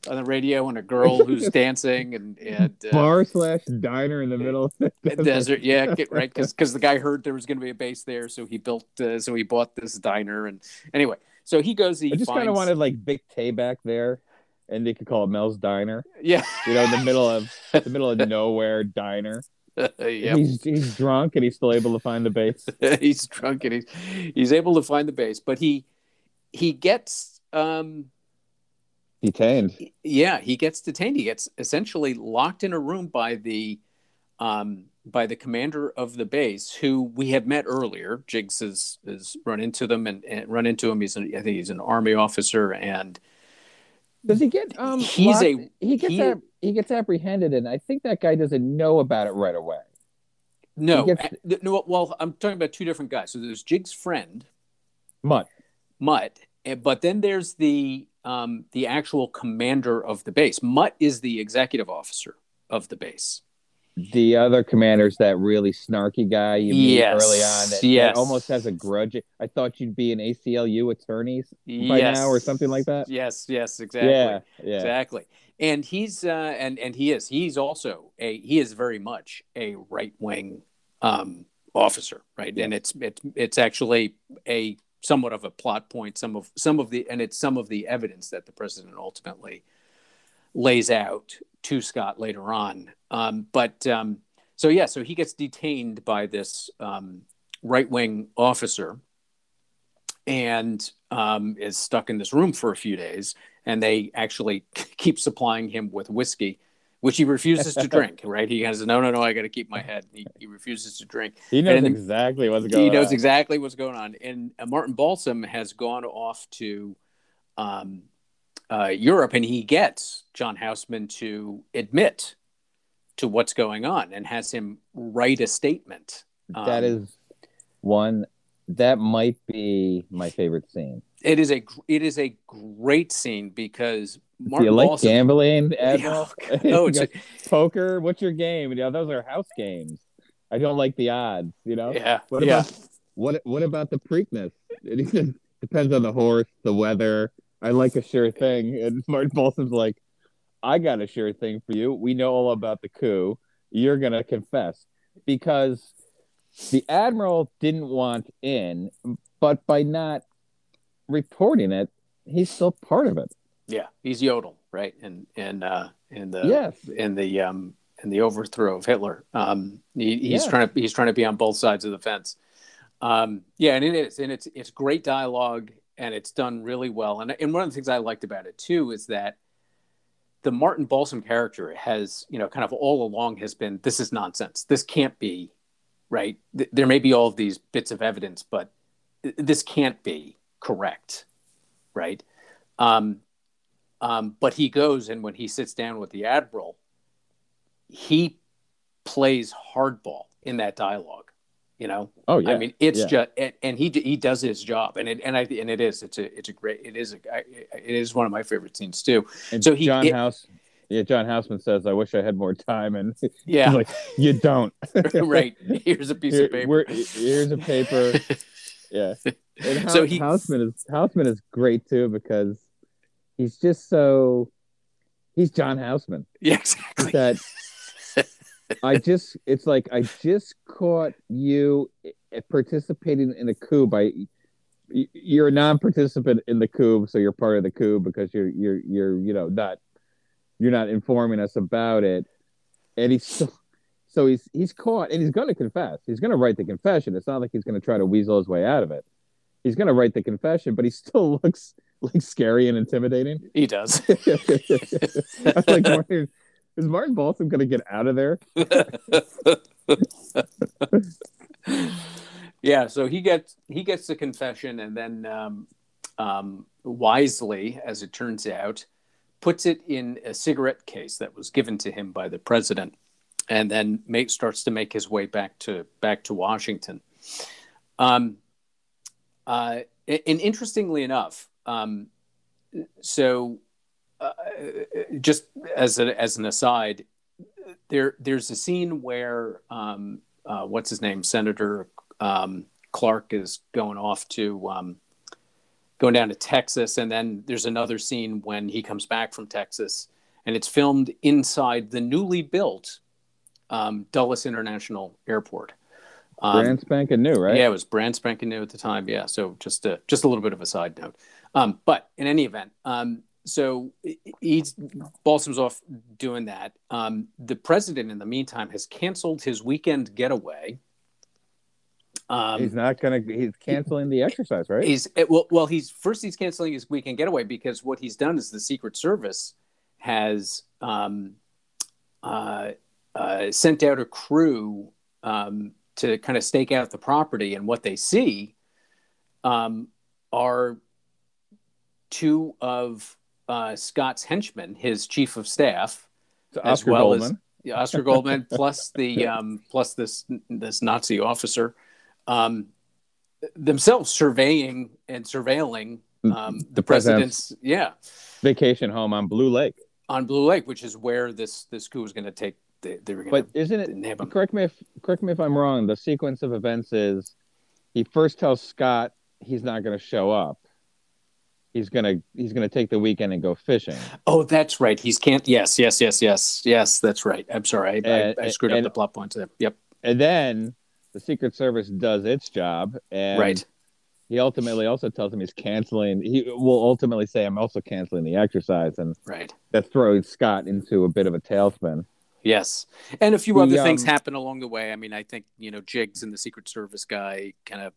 on the radio and a girl who's [LAUGHS] dancing and and uh, Bar slash diner in the middle of the the desert. Yeah, get right because the guy heard there was going to be a base there, so he built uh, so he bought this diner and anyway, so he goes. He I just kind of wanted like Big Tay back there, and they could call it Mel's Diner. yeah You know, in the middle of the middle of [LAUGHS] nowhere diner. [LAUGHS] yeah He's he's drunk and he's still able to find the base. [LAUGHS] he's drunk and he's he's able to find the base, but he he gets um Detained. yeah he gets detained. He gets essentially locked in a room by the um by the commander of the base, who we have met earlier. Jiggs has, has run into them and, and run into him. He's an, I think he's an army officer, and Does he get um? He's a- he gets he- ap- he gets apprehended, and I think that guy doesn't know about it right away. no, gets- uh, no. Well, I'm talking about two different guys. So there's Jiggs' friend, Mutt. Mutt, eh, but then there's the um, the actual commander of the base. Mutt is the executive officer of the base. The other commander's that really snarky guy you meet Yes, early on that, that yes. almost has a grudge. I thought you'd be an ACLU attorney by yes. now or something like that. Yes, yes, exactly. Yeah, yeah. Exactly. And he's uh, and and he is he's also a he is very much a right wing um, officer, right? And it's it's it's actually a somewhat of a plot point. Some of some of the and it's some of the evidence that the president ultimately lays out to Scott later on. Um, but um, so yeah, so he gets detained by this um, right wing officer and um, is stuck in this room for a few days. And they actually [LAUGHS] keep supplying him with whiskey, which he refuses to [LAUGHS] drink. Right? He has no, no, no. I got to keep my head. He, he refuses to drink. He knows exactly what's going He knows on. exactly what's going on. And uh, Martin Balsam has gone off to um, uh, Europe, and he gets John Houseman to admit to what's going on and has him write a statement. that Um, is one that might be my favorite scene. It is a it is a great scene because Do you like Balsam. gambling, Admiral? Yeah, oh, it's a, poker. What's your game? You know, those are house games. I don't like the odds. You know. yeah, What yeah. about what? What about the Preakness? It [LAUGHS] depends on the horse, the weather. I like a sure thing. And [LAUGHS] Martin Balsam's like, I got a sure thing for you. We know all about the coup. You're gonna confess because the admiral didn't want in, but by not reporting it, he's still part of it. Yeah, he's Yodel, right? And and uh, in the yes. in the um in the overthrow of Hitler. Um, he, he's Yeah. trying to he's trying to be on both sides of the fence. Um, yeah, and it is, and it's it's great dialogue, and it's done really well. And and one of the things I liked about it too is that the Martin Balsam character has you know kind of all along has been this is nonsense. This can't be right. Th- there may be all of these bits of evidence, but th- this can't be correct, right? Um, um, but he goes and when he sits down with the admiral, he plays hardball in that dialogue. You know, Oh yeah. I mean, it's yeah. just and, and he he does his job, and it and I and it is it's a it's a great it is a I- it is one of my favorite scenes too. And so he- John it- House. Yeah, John Houseman says, "I wish I had more time," and [LAUGHS] Yeah, like, "You don't." [LAUGHS] right. Here's a piece Here- of paper. here's a paper. [LAUGHS] Yeah. And So he- Houseman is Houseman is great too because he's just so he's John Houseman. yeah, exactly. That I just it's like I just caught you eh, participating in a coup by you're a non-participant in the coup, so you're part of the coup because you're you're you're you know not you're not informing us about it, and he's still so he's he's caught and he's going to confess. He's going to write the confession. It's not like he's going to try to weasel his way out of it. He's going to write the confession, but he still [LAUGHS] looks like scary and intimidating. He does. [LAUGHS] I was like, is Martin Balsam going to get out of there? [LAUGHS] Yeah, so he gets he gets the confession, and then um, um, wisely, as it turns out, puts it in a cigarette case that was given to him by the president, and then make, starts to make his way back to back to Washington. Um, uh, and interestingly enough, um, so uh, just as a, as an aside, there there's a scene where um, uh, what's his name, Senator um, Clark is going off to um, going down to Texas, and then there's another scene when he comes back from Texas, and it's filmed inside the newly built um, Dulles International Airport. Um, brand spanking new, right? Yeah, it was brand spanking new at the time. Yeah, so just a, just a little bit of a side note. Um, but in any event, um, so he's Balsam's off doing that. Um, the president, in the meantime, has canceled his weekend getaway um, he's not gonna. He's canceling the exercise, right? He's eh, well. Well, he's first. He's canceling his weekend getaway because what he's done is the Secret Service has um, uh, uh, sent out a crew um, to kind of stake out the property, and what they see um, are two of uh, Scott's henchmen, his chief of staff, as well Goldman. as Oscar Goldman, plus the [LAUGHS] um, plus this this Nazi officer um, themselves surveying and surveilling mm, um, the, the president's, president's, yeah vacation home on Blue Lake. On Blue Lake, which is where this this coup is going to take. They, they were but isn't it? Correct me if correct me if I'm wrong. The sequence of events is he first tells Scott he's not going to show up. He's gonna he's gonna take the weekend and go fishing. Oh, that's right. He's can't. Yes, yes, yes, yes, yes. That's right. I'm sorry. I, and, I, I screwed and, up the plot points there. Yep. And then the Secret Service does its job, and right. he ultimately also tells him he's canceling. He will ultimately say, "I'm also canceling the exercise," and right that throws Scott into a bit of a tailspin. Yes, and a few the, other things um, happen along the way. I mean, I think you know Jiggs and the Secret Service guy kind of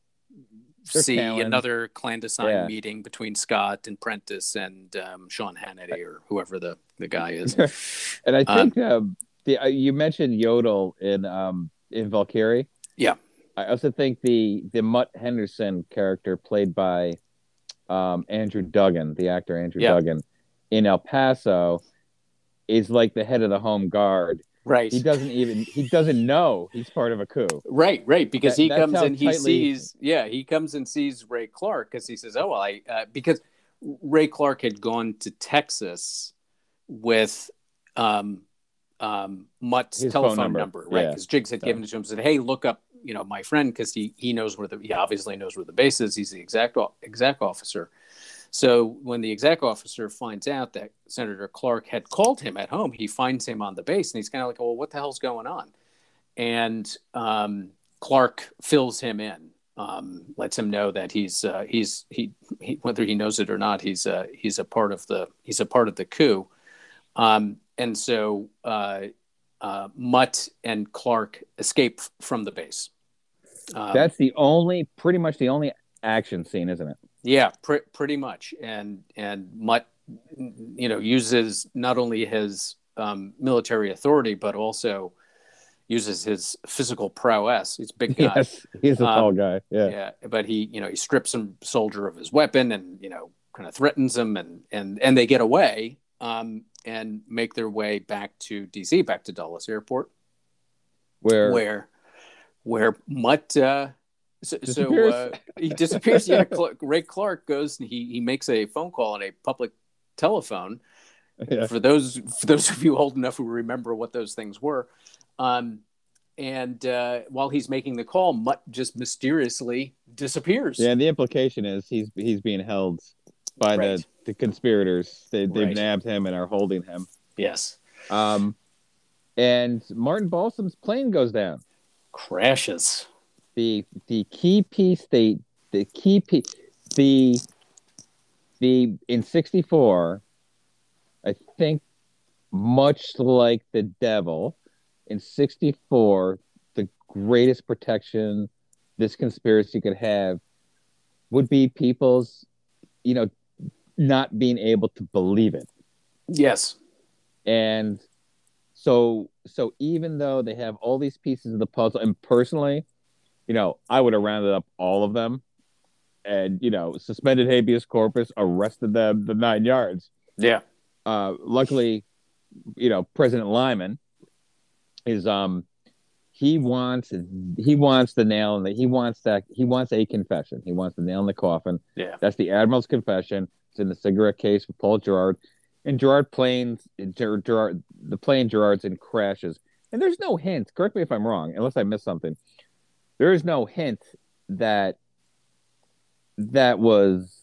see talent. another clandestine yeah. meeting between Scott and Prentice and um, Sean Hannity or whoever the the guy is. [LAUGHS] and I think um, um, the uh, you mentioned Yodel in um, in Valkyrie. Yeah. I also think the the Mutt Henderson character played by um, Andrew Duggan, the actor Andrew yeah. Duggan, in El Paso, is like the head of the home guard. Right. He doesn't even he doesn't know he's part of a coup. Right, right. Because that, he comes and he sees yeah, he comes and sees Ray Clark because he says, Oh well I uh, because Ray Clark had gone to Texas with um um, Mutt's His telephone number. number. right? Because yeah. Jiggs had so. given it to him, said, "Hey, look up, you know, my friend, because he he knows where the he obviously knows where the base is. He's the exact exact officer." So when the exec officer finds out that Senator Clark had called him at home, he finds him on the base, and he's kind of like, "Well, what the hell's going on?" And um, Clark fills him in, um, lets him know that he's uh, he's he, he, whether he knows it or not, he's uh, he's a part of the he's a part of the coup. Um, and so uh, uh, Mutt and Clark escape from the base. Um, That's the only, pretty much the only action scene, isn't it? Yeah, pr- pretty much. And and Mutt, you know, uses not only his um, military authority but also uses his physical prowess. He's a big [LAUGHS] guy. Yes, he's a tall um, guy. Yeah. Yeah, but he, you know, he strips some soldier of his weapon and you know, kind of threatens him, and and and they get away. Um, and make their way back to DC, back to Dulles Airport, where where where Mutt uh, so, so uh, he disappears. yeah, Clark, Ray Clark goes and he he makes a phone call on a public telephone. Yeah. For those for those of you old enough who remember what those things were, um, and uh, while he's making the call, Mutt just mysteriously disappears. Yeah, and the implication is he's he's being held by right. the, the conspirators. They, they've right. nabbed him and are holding him. Yes. Um, and Martin Balsam's plane goes down. Crashes. The the key piece they the key piece the the in '64, I think, much like the devil, in '64, the greatest protection this conspiracy could have would be people's, you know, not being able to believe it. Yes. And so so even though they have all these pieces of the puzzle and personally you know, I would have rounded up all of them and, you know, suspended habeas corpus, arrested them the nine yards. Yeah. Uh, luckily, you know, President Lyman is um he wants he wants the nail and the he wants that he wants a confession. He wants the nail in the coffin. Yeah. That's the admiral's confession. It's in the cigarette case with Paul Girard. And Girard planes Ger- Girard the plane Girard's in crashes. And there's no hint, correct me if I'm wrong, unless I missed something. There is no hint that that was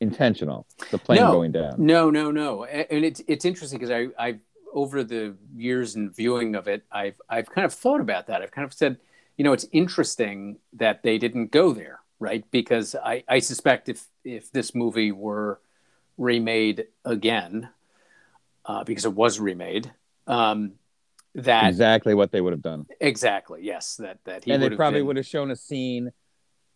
intentional, the plane No. going down. No, no, no. And it's it's interesting because I I over the years and viewing of it, I've I've kind of thought about that. I've kind of said, you know, it's interesting that they didn't go there, right? Because I I suspect if if this movie were remade again, uh, because it was remade, um, that Exactly what they would have done. exactly yes, that that he and they probably been- would have shown a scene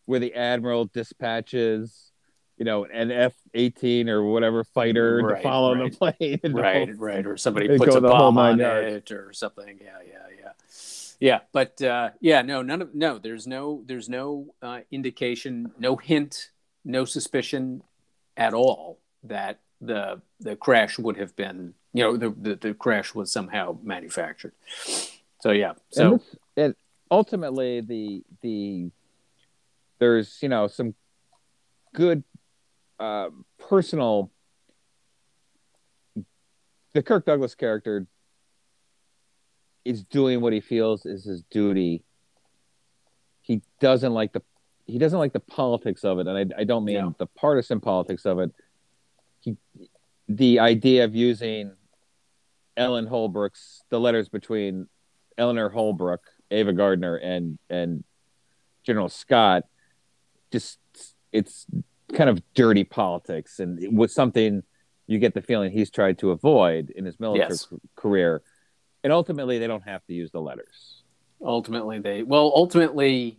where the admiral dispatches, you know, an F eighteen or whatever fighter Right, to follow right. the plane. right, right, or somebody puts a bomb on yards. it or something. Yeah, yeah, yeah, yeah. But uh, yeah, no, none of no. There's no there's no uh, indication, no hint, no suspicion at all that the the crash would have been you know the the, the crash was somehow manufactured. So yeah, And, so this- and ultimately, the the there's you know some good uh, personal. The Kirk Douglas character is doing what he feels is his duty. He doesn't like the he doesn't like the politics of it, and I, I don't mean No. the partisan politics of it. He the idea of using Ellen Holbrook's the letters between Eleanor Holbrook, Ava Gardner, and and General Scott, just it's kind of dirty politics, and it was something you get the feeling he's tried to avoid in his military Yes. c- career, and ultimately they don't have to use the letters. ultimately they well ultimately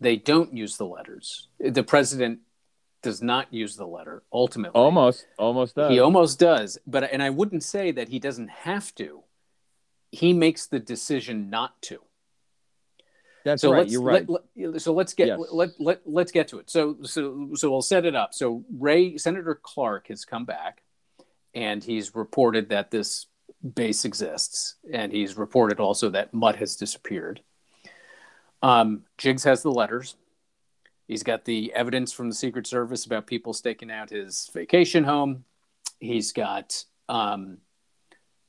they don't use the letters. The president does not use the letter. Ultimately, Almost, almost does. He almost does, but and I wouldn't say that he doesn't have to. He makes the decision not to. That's So right. You're right. Let, let- so let's get Yes. let, let let's get to it. So so so we'll set it up. So Ray Senator Clark has come back, and he's reported that this base exists, and he's reported also that Mutt has disappeared. Um, Jiggs has the letters. He's got the evidence from the Secret Service about people staking out his vacation home. He's got um,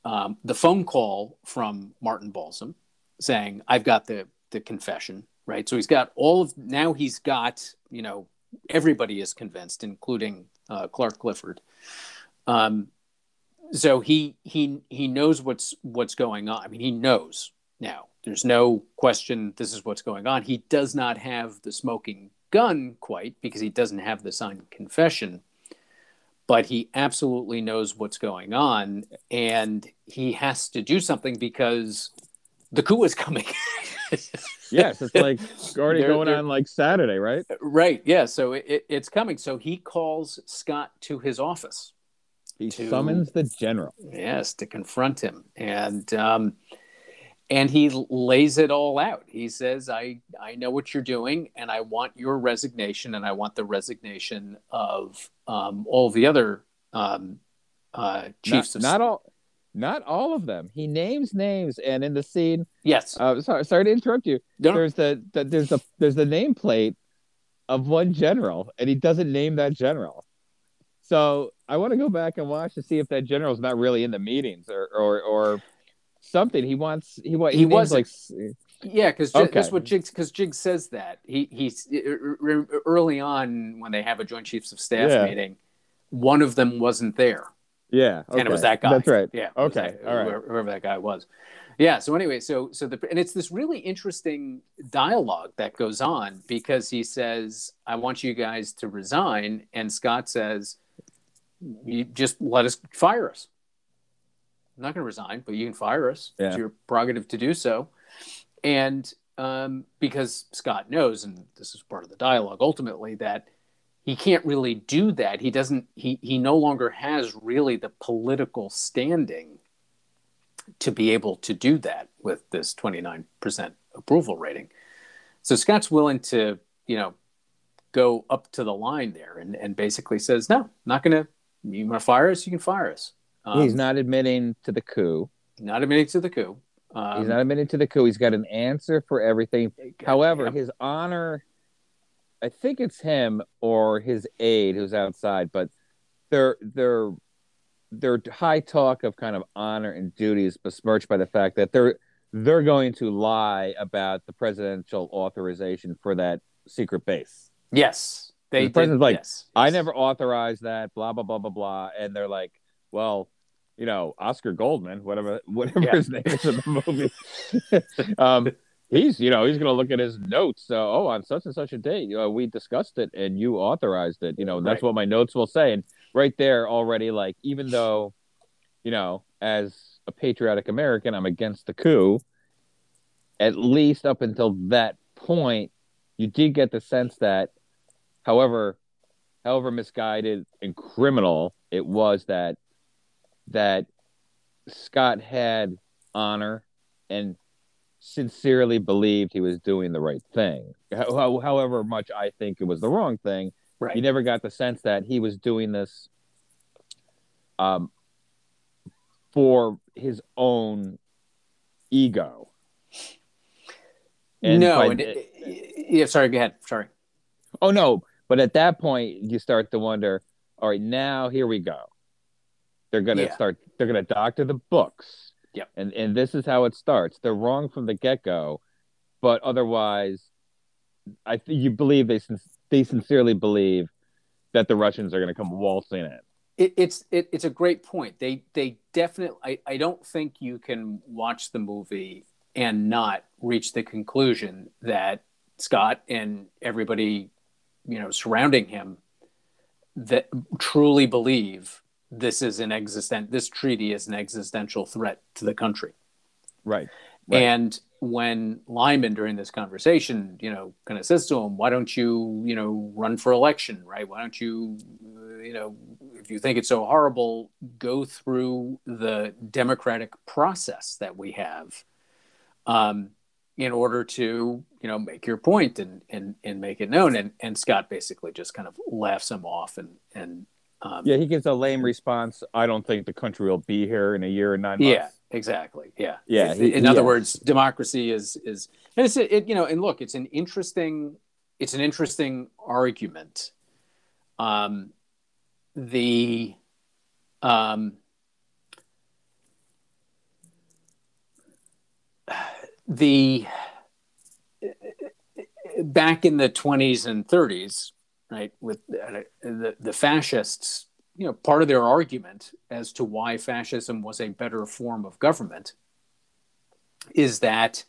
um, the phone call from Martin Balsam saying, "I've got the the confession." Right. So he's got all of now. He's got you know everybody is convinced, including uh, Clark Clifford. Um, so he he he knows what's what's going on. I mean, he knows now. There's no question. This is what's going on. He does not have the smoking gun quite because he doesn't have the signed confession, but he absolutely knows what's going on, and he has to do something because the coup is coming. [LAUGHS] yes, it's like already They're- going they're- on like Saturday, right? right. Yeah. So it, it, it's coming. So he calls Scott to his office. He To- summons the general. Yes, to confront him, and um, and he lays it all out. He says, "I I know what you're doing, and I want your resignation, and I want the resignation of um, all the other um, uh, chiefs not, of not all, not all of them. He names names, and in the scene, Yes, uh, sorry, sorry to interrupt you. No. There's the, the there's the there's the nameplate of one general, and he doesn't name that general. So I want to go back and watch to see if that general's not really in the meetings or or, or something. He wants he wa- he, He wasn't. like Yeah, because Okay. that's what Jiggs because Jiggs says that he he's early on when they have a joint chiefs of staff Yeah. meeting, one of them wasn't there, yeah, and it was that guy. That's right. Yeah. Okay, that- all right. Whoever, whoever that guy was. Yeah. So anyway, so so the and it's this really interesting dialogue that goes on because he says, "I want you guys to resign," and Scott says, "You just let us fire us." I'm not going to resign, but you can fire us. Yeah. It's your prerogative to do so. And um, because Scott knows, and this is part of the dialogue ultimately, that he can't really do that. He doesn't, he, he no longer has really the political standing to be able to do that with this 29% approval rating. So Scott's willing to, you know, go up to the line there and, and basically says, no, not going to, you want to fire us? You can fire us. Um, He's not admitting to the coup. not admitting to the coup. Um, He's not admitting to the coup. He's got an answer for everything. However, his honor, I think it's him or his aide who's outside, but their their their high talk of kind of honor and duty is besmirched by the fact that they're they're going to lie about the presidential authorization for that secret base. yes, they The did. president's like, yes, I never authorized that, blah blah blah blah blah. And they're like, well, you know, Oscar Goldman, whatever [LAUGHS] whatever Yeah. his name is in the movie. [LAUGHS] um, he's you know he's gonna look at his notes. Uh, oh, on such and such a date, uh, we discussed it and you authorized it. You know, that's Right. what my notes will say. And right there, already, like even though, you know, as a patriotic American, I'm against the coup. At least up until that point, you did get the sense that, however, however misguided and criminal it was that that Scott had honor and sincerely believed he was doing the right thing. How- how- However much I think it was the wrong thing, right. you never got the sense that he was doing this um, for his own ego. And no, by- and it- yeah. Sorry, go ahead. Sorry. Oh no! But at that point, you start to wonder. All right, now here we go. They're gonna Yeah. start. They're gonna doctor the books. Yep. And and this is how it starts. They're wrong from the get go, but otherwise, I think you believe they sin- they sincerely believe that the Russians are gonna come waltzing in. It, it's it, it's a great point. They they definitely. I, I don't think you can watch the movie and not reach the conclusion that Scott and everybody, you know, surrounding him, that truly believe this is an existent. This treaty is an existential threat to the country. Right. Right. And when Lyman during this conversation, you know, kind of says to him, "Why don't you, you know, run for election? Right? Why don't you, you know, if you think it's so horrible, go through the democratic process that we have, um, in order to, you know, make your point and and and make it known." And and Scott basically just kind of laughs him off and and um, Yeah, he gives a lame response. I don't think the country will be here in a year and nine months. Yeah, exactly. Yeah, Yeah, In- he- other yeah. words, democracy is is and it's it you know and look, it's an interesting it's an interesting argument. Um, the um, the back in the 20s and 30s right with uh, the the fascists you know part of their argument as to why fascism was a better form of government is that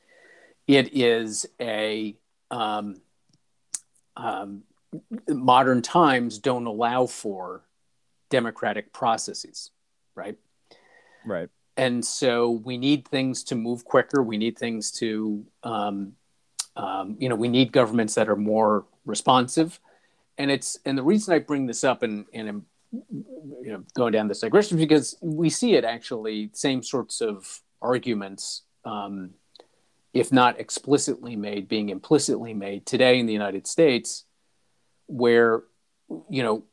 it is a um, um, modern times don't allow for democratic processes right? Right. and so we need things to move quicker. We need things to um, um, you know we need governments that are more responsive and it's and the reason i bring this up and and I'm, you know going down this digression because we see it actually same sorts of arguments um, if not explicitly made being implicitly made today in the united states where you know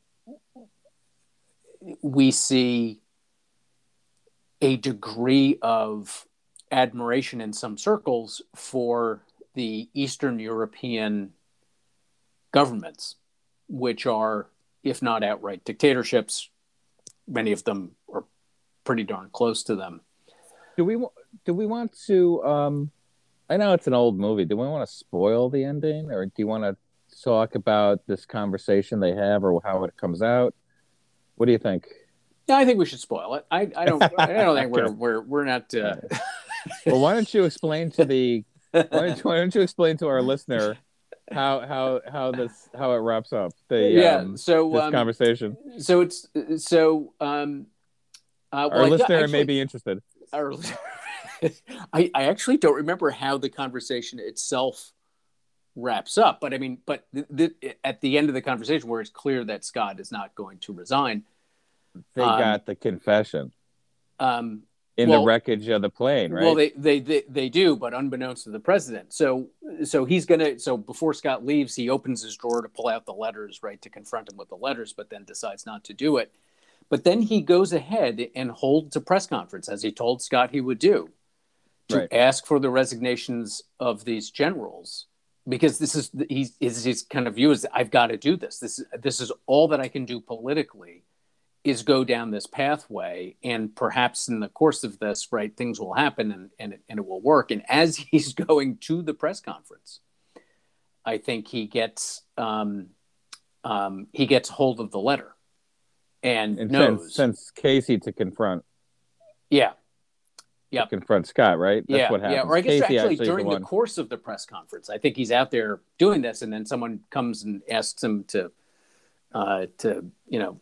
we see a degree of admiration in some circles for the Eastern European governments, which are, if not outright dictatorships, many of them are pretty darn close to them. Do we do we want to? Um, I know it's an old movie. Do we want to spoil the ending, or do you want to talk about this conversation they have, or how it comes out? What do you think? Yeah, I think we should spoil it. I, I don't. I don't think we're [LAUGHS] we're we're not. Uh, Well, why don't you explain to the why don't, why don't you explain to our listener how how how this how it wraps up the yeah. um, so this um, conversation? so it's so um. Uh, well, Our I listener actually- may be interested. our- [LAUGHS] I, I actually don't remember how the conversation itself wraps up, but I mean, but th- th- at the end of the conversation, where it's clear that Scott is not going to resign, They Um, got the confession. um, in Well- the wreckage of the plane, right? Well, they, they they they do, but unbeknownst to the president. So so he's gonna so before Scott leaves, he opens his drawer to pull out the letters, right, to confront him with the letters, but then decides not to do it. But then he goes ahead and holds a press conference, as he told Scott he would do, to Right. ask for the resignations of these generals. Because this is he's his, his kind of view is I've got to do this. This this is all that I can do politically is go down this pathway and perhaps in the course of this right things will happen and, and, it, and it will work and as [LAUGHS] he's going to the press conference i think he gets um, um, he gets hold of the letter and, and knows sends, sends Casey to confront yeah to confront Scott, right? That's yeah what happens. yeah or i guess Casey actually during the, one- course of the press conference i think he's out there doing this and then someone comes and asks him to uh, to you know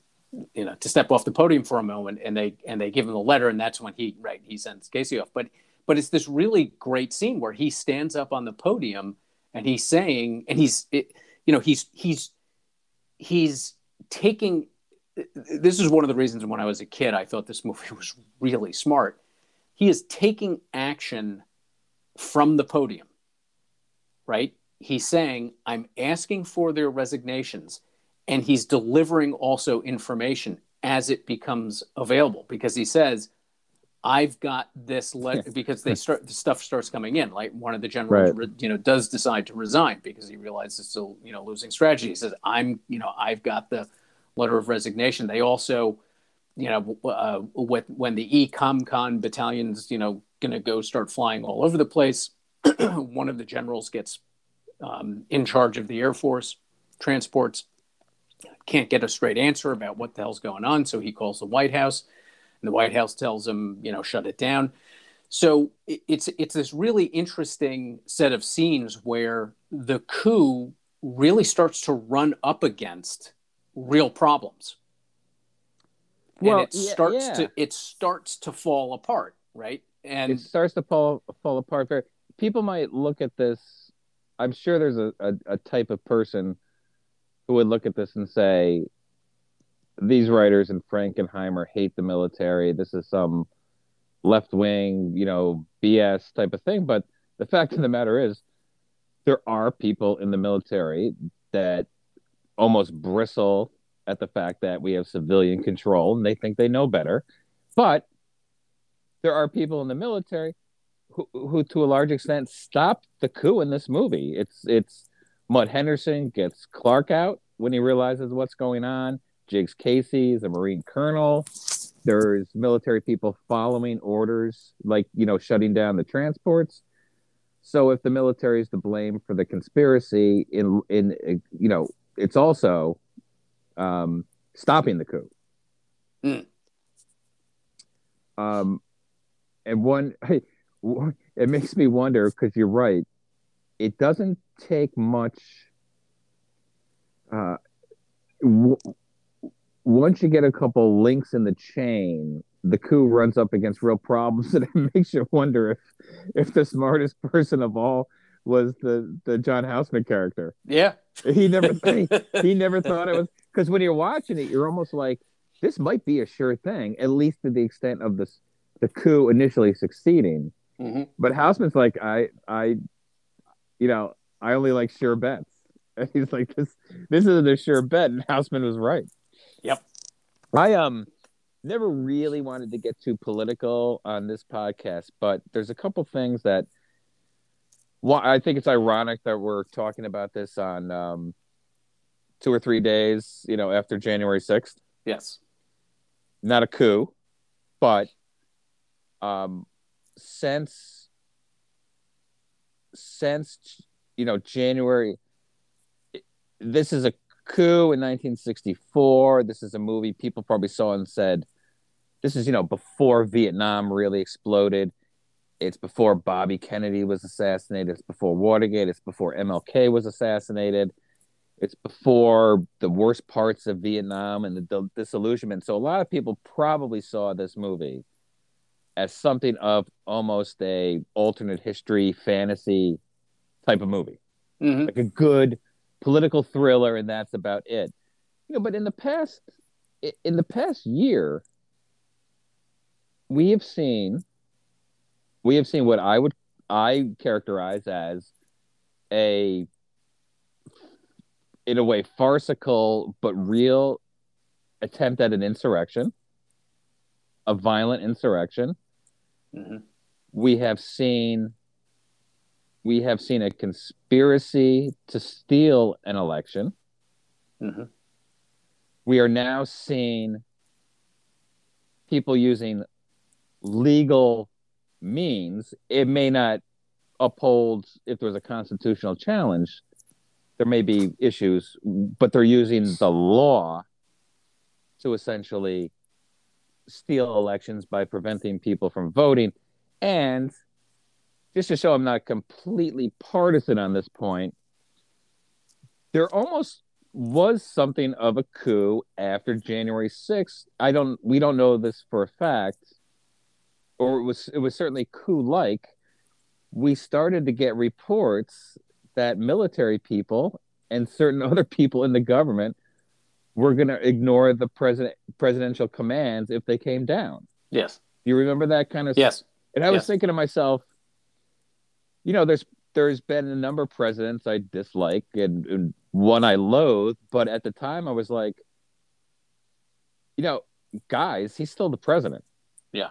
you know to step off the podium for a moment and they and they give him the letter and that's when he right he sends casey off. But but it's this really great scene where he stands up on the podium and he's saying and he's it, you know he's he's he's taking this is one of the reasons when i was a kid i thought this movie was really smart. He is taking action from the podium right? He's saying i'm asking for their resignations and he's delivering also information as it becomes available because he says i've got this le-, because they start the stuff starts coming in like one of the generals Right. you know does decide to resign because he realizes it's a you know losing strategy. He says i'm you know i've got the letter of resignation. They also you know uh, with, when the ECOMCON battalions you know going to go start flying all over the place [CLEARS THROAT] one of the generals gets um, in charge of the air force transports can't get a straight answer about what the hell's going on. So he calls the White House, and the White House tells him, you know, shut it down. So it's it's this really interesting set of scenes where the coup really starts to run up against real problems. Well, and it yeah- starts yeah. to it starts to fall apart, right? And it starts to fall fall apart. People might look at this. I'm sure there's a, a, a type of person who would look at this and say, "These writers in Frankenheimer hate the military. This is some left wing, you know, BS type of thing." But the fact of the matter is, there are people in the military that almost bristle at the fact that we have civilian control and they think they know better. But there are people in the military who, who to a large extent stopped the coup in this movie. It's it's Mutt Henderson gets Clark out when he realizes what's going on. Jiggs Casey is a Marine colonel. There's military people following orders, like you know, shutting down the transports. So if the military is to blame for the conspiracy, in in you know, it's also um, stopping the coup. Hmm. Um, and one, [LAUGHS] it makes me wonder because you're right. It doesn't take much. Uh, w- once you get a couple links in the chain, the coup runs up against real problems, [LAUGHS] and it makes you wonder if if the smartest person of all was the the John Houseman character. yeah, He never [LAUGHS] he, he never thought it was because when you're watching it, you're almost like this might be a sure thing, at least to the extent of this the coup initially succeeding. Mhm. But Houseman's like, I I you know, I only like sure bets. [LAUGHS] And he's like, this this isn't a sure bet, and Houseman was right. Yep. I um never really wanted to get too political on this podcast, but there's a couple things that well, I think it's ironic that we're talking about this on um, two or three days, you know, after January 6th. yes, Not a coup, but um, since since you know January, this is a coup in 1964. This is a movie people probably saw and said, "This is you know before Vietnam really exploded." It's before Bobby Kennedy was assassinated. It's before Watergate. It's before MLK was assassinated. It's before the worst parts of Vietnam and the dil- disillusionment. So a lot of people probably saw this movie as something of almost a alternate history fantasy type of movie, Mhm. like a good political thriller, and that's about it. You know, but in the past, in the past year, we have seen we have seen what I would I characterize as a in a way farcical but real attempt at an insurrection, a violent insurrection. Mhm. We have seen we have seen a conspiracy to steal an election. Mhm. We are now seeing people using legal means. It may not uphold if there's a constitutional challenge. There may be issues, but they're using the law to essentially steal elections by preventing people from voting. And just to show I'm not completely partisan on this point, there almost was something of a coup after January 6th. I don't we don't know this for a fact, or it was it was certainly coup like. We started to get reports that military people and certain [LAUGHS] other people in the government were going to ignore the president presidential commands if they came down. Yes. You remember that kind of Yes. and I was Yes. thinking to myself, you know, there's there's been a number of presidents I dislike and, and one I loathe, but at the time I was like, you know, guys, he's still the president. Yeah.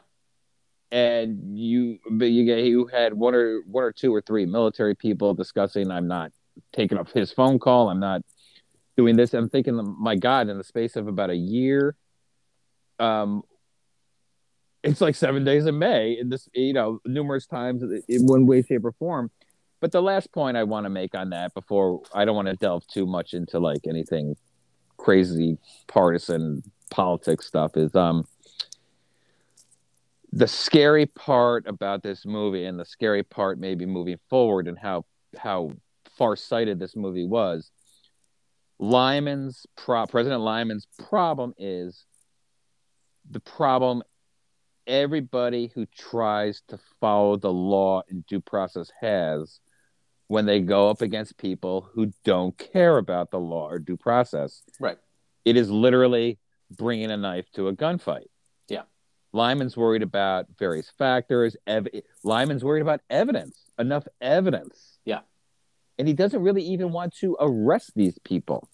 And you, but you get you had one or one or two or three military people discussing. I'm not taking up his phone call. I'm not doing this. I'm thinking, my God, in the space of about a year, um, it's like seven days in May, and this, you know, numerous times in one way, shape, or form. But the last point I want to make on that before I don't want to delve too much into like anything crazy partisan politics stuff is um the scary part about this movie and the scary part maybe moving forward and how how far-sighted this movie was Lyman's pro- President Lyman's problem is the problem everybody who tries to follow the law and due process has when they go up against people who don't care about the law or due process. Right. It is literally bringing a knife to a gunfight. Yeah. Lyman's worried about various factors. Ev- Lyman's worried about evidence, enough evidence. Yeah. And he doesn't really even want to arrest these people.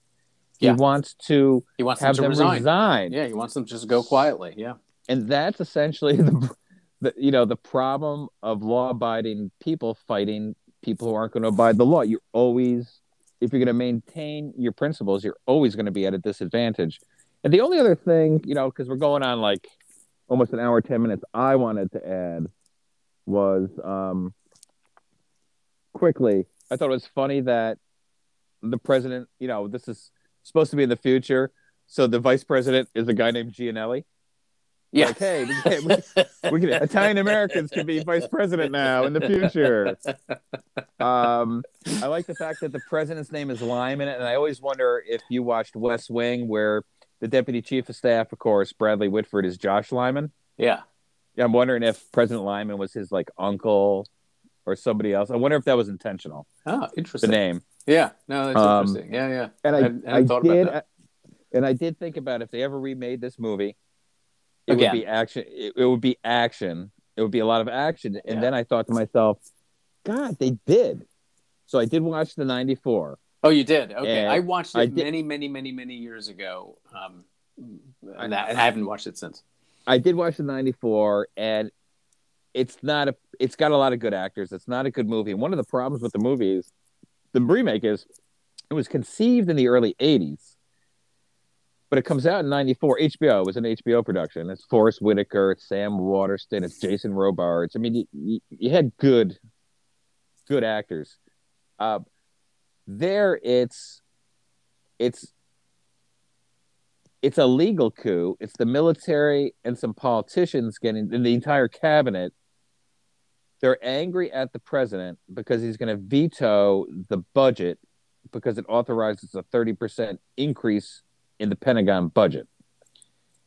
Yeah. He wants to He wants have them them to resign. resign Yeah, he wants them to just go quietly. Yeah. and that's essentially [LAUGHS] the, the you know the problem of law-abiding people fighting people who aren't going to abide the law. You're always if you're going to maintain your principles, you're always going to be at a disadvantage. And the only other thing, you know, because we're going on like almost an hour, ten minutes, I wanted to add was um, quickly. I thought it was funny that the president, you know, this is supposed to be in the future, so the vice president is a guy named Gianelli. Yeah. Like, hey, we can, we, we Italian Americans can be vice president now in the future. Um, I like the fact that the president's name is Lyman, and I always wonder if you watched West Wing, where the deputy chief of staff, of course, Bradley Whitford, is Josh Lyman. yeah. Yeah, I'm wondering if President Lyman was his like uncle or somebody else. I wonder if that was intentional. Oh, interesting. The name. Yeah. No, that's Um, interesting. Yeah, yeah. and I, hadn't- I, hadn't thought about did, that. and I did think about if they ever remade this movie, it Again. would be action. It, it would be action. It would be a lot of action. And Yeah. then I thought to myself, God, they did. So I did watch the '94. Oh, you did. Okay, I watched it I many, many, many, many years ago. Um, and I haven't watched it since. I did watch the '94, and it's not a. It's got a lot of good actors. It's not a good movie. One of the problems with the movie is the remake is it was conceived in the early '80s, but it comes out in '94. HBO it was an HBO production. It's Forest Whitaker, it's Sam Waterston, it's Jason Robards. I mean, you, you, you had good, good actors. Uh, there, it's it's it's a legal coup. It's the military and some politicians getting the entire cabinet. They're angry at the president because he's going to veto the budget because it authorizes a 30% increase in the Pentagon budget.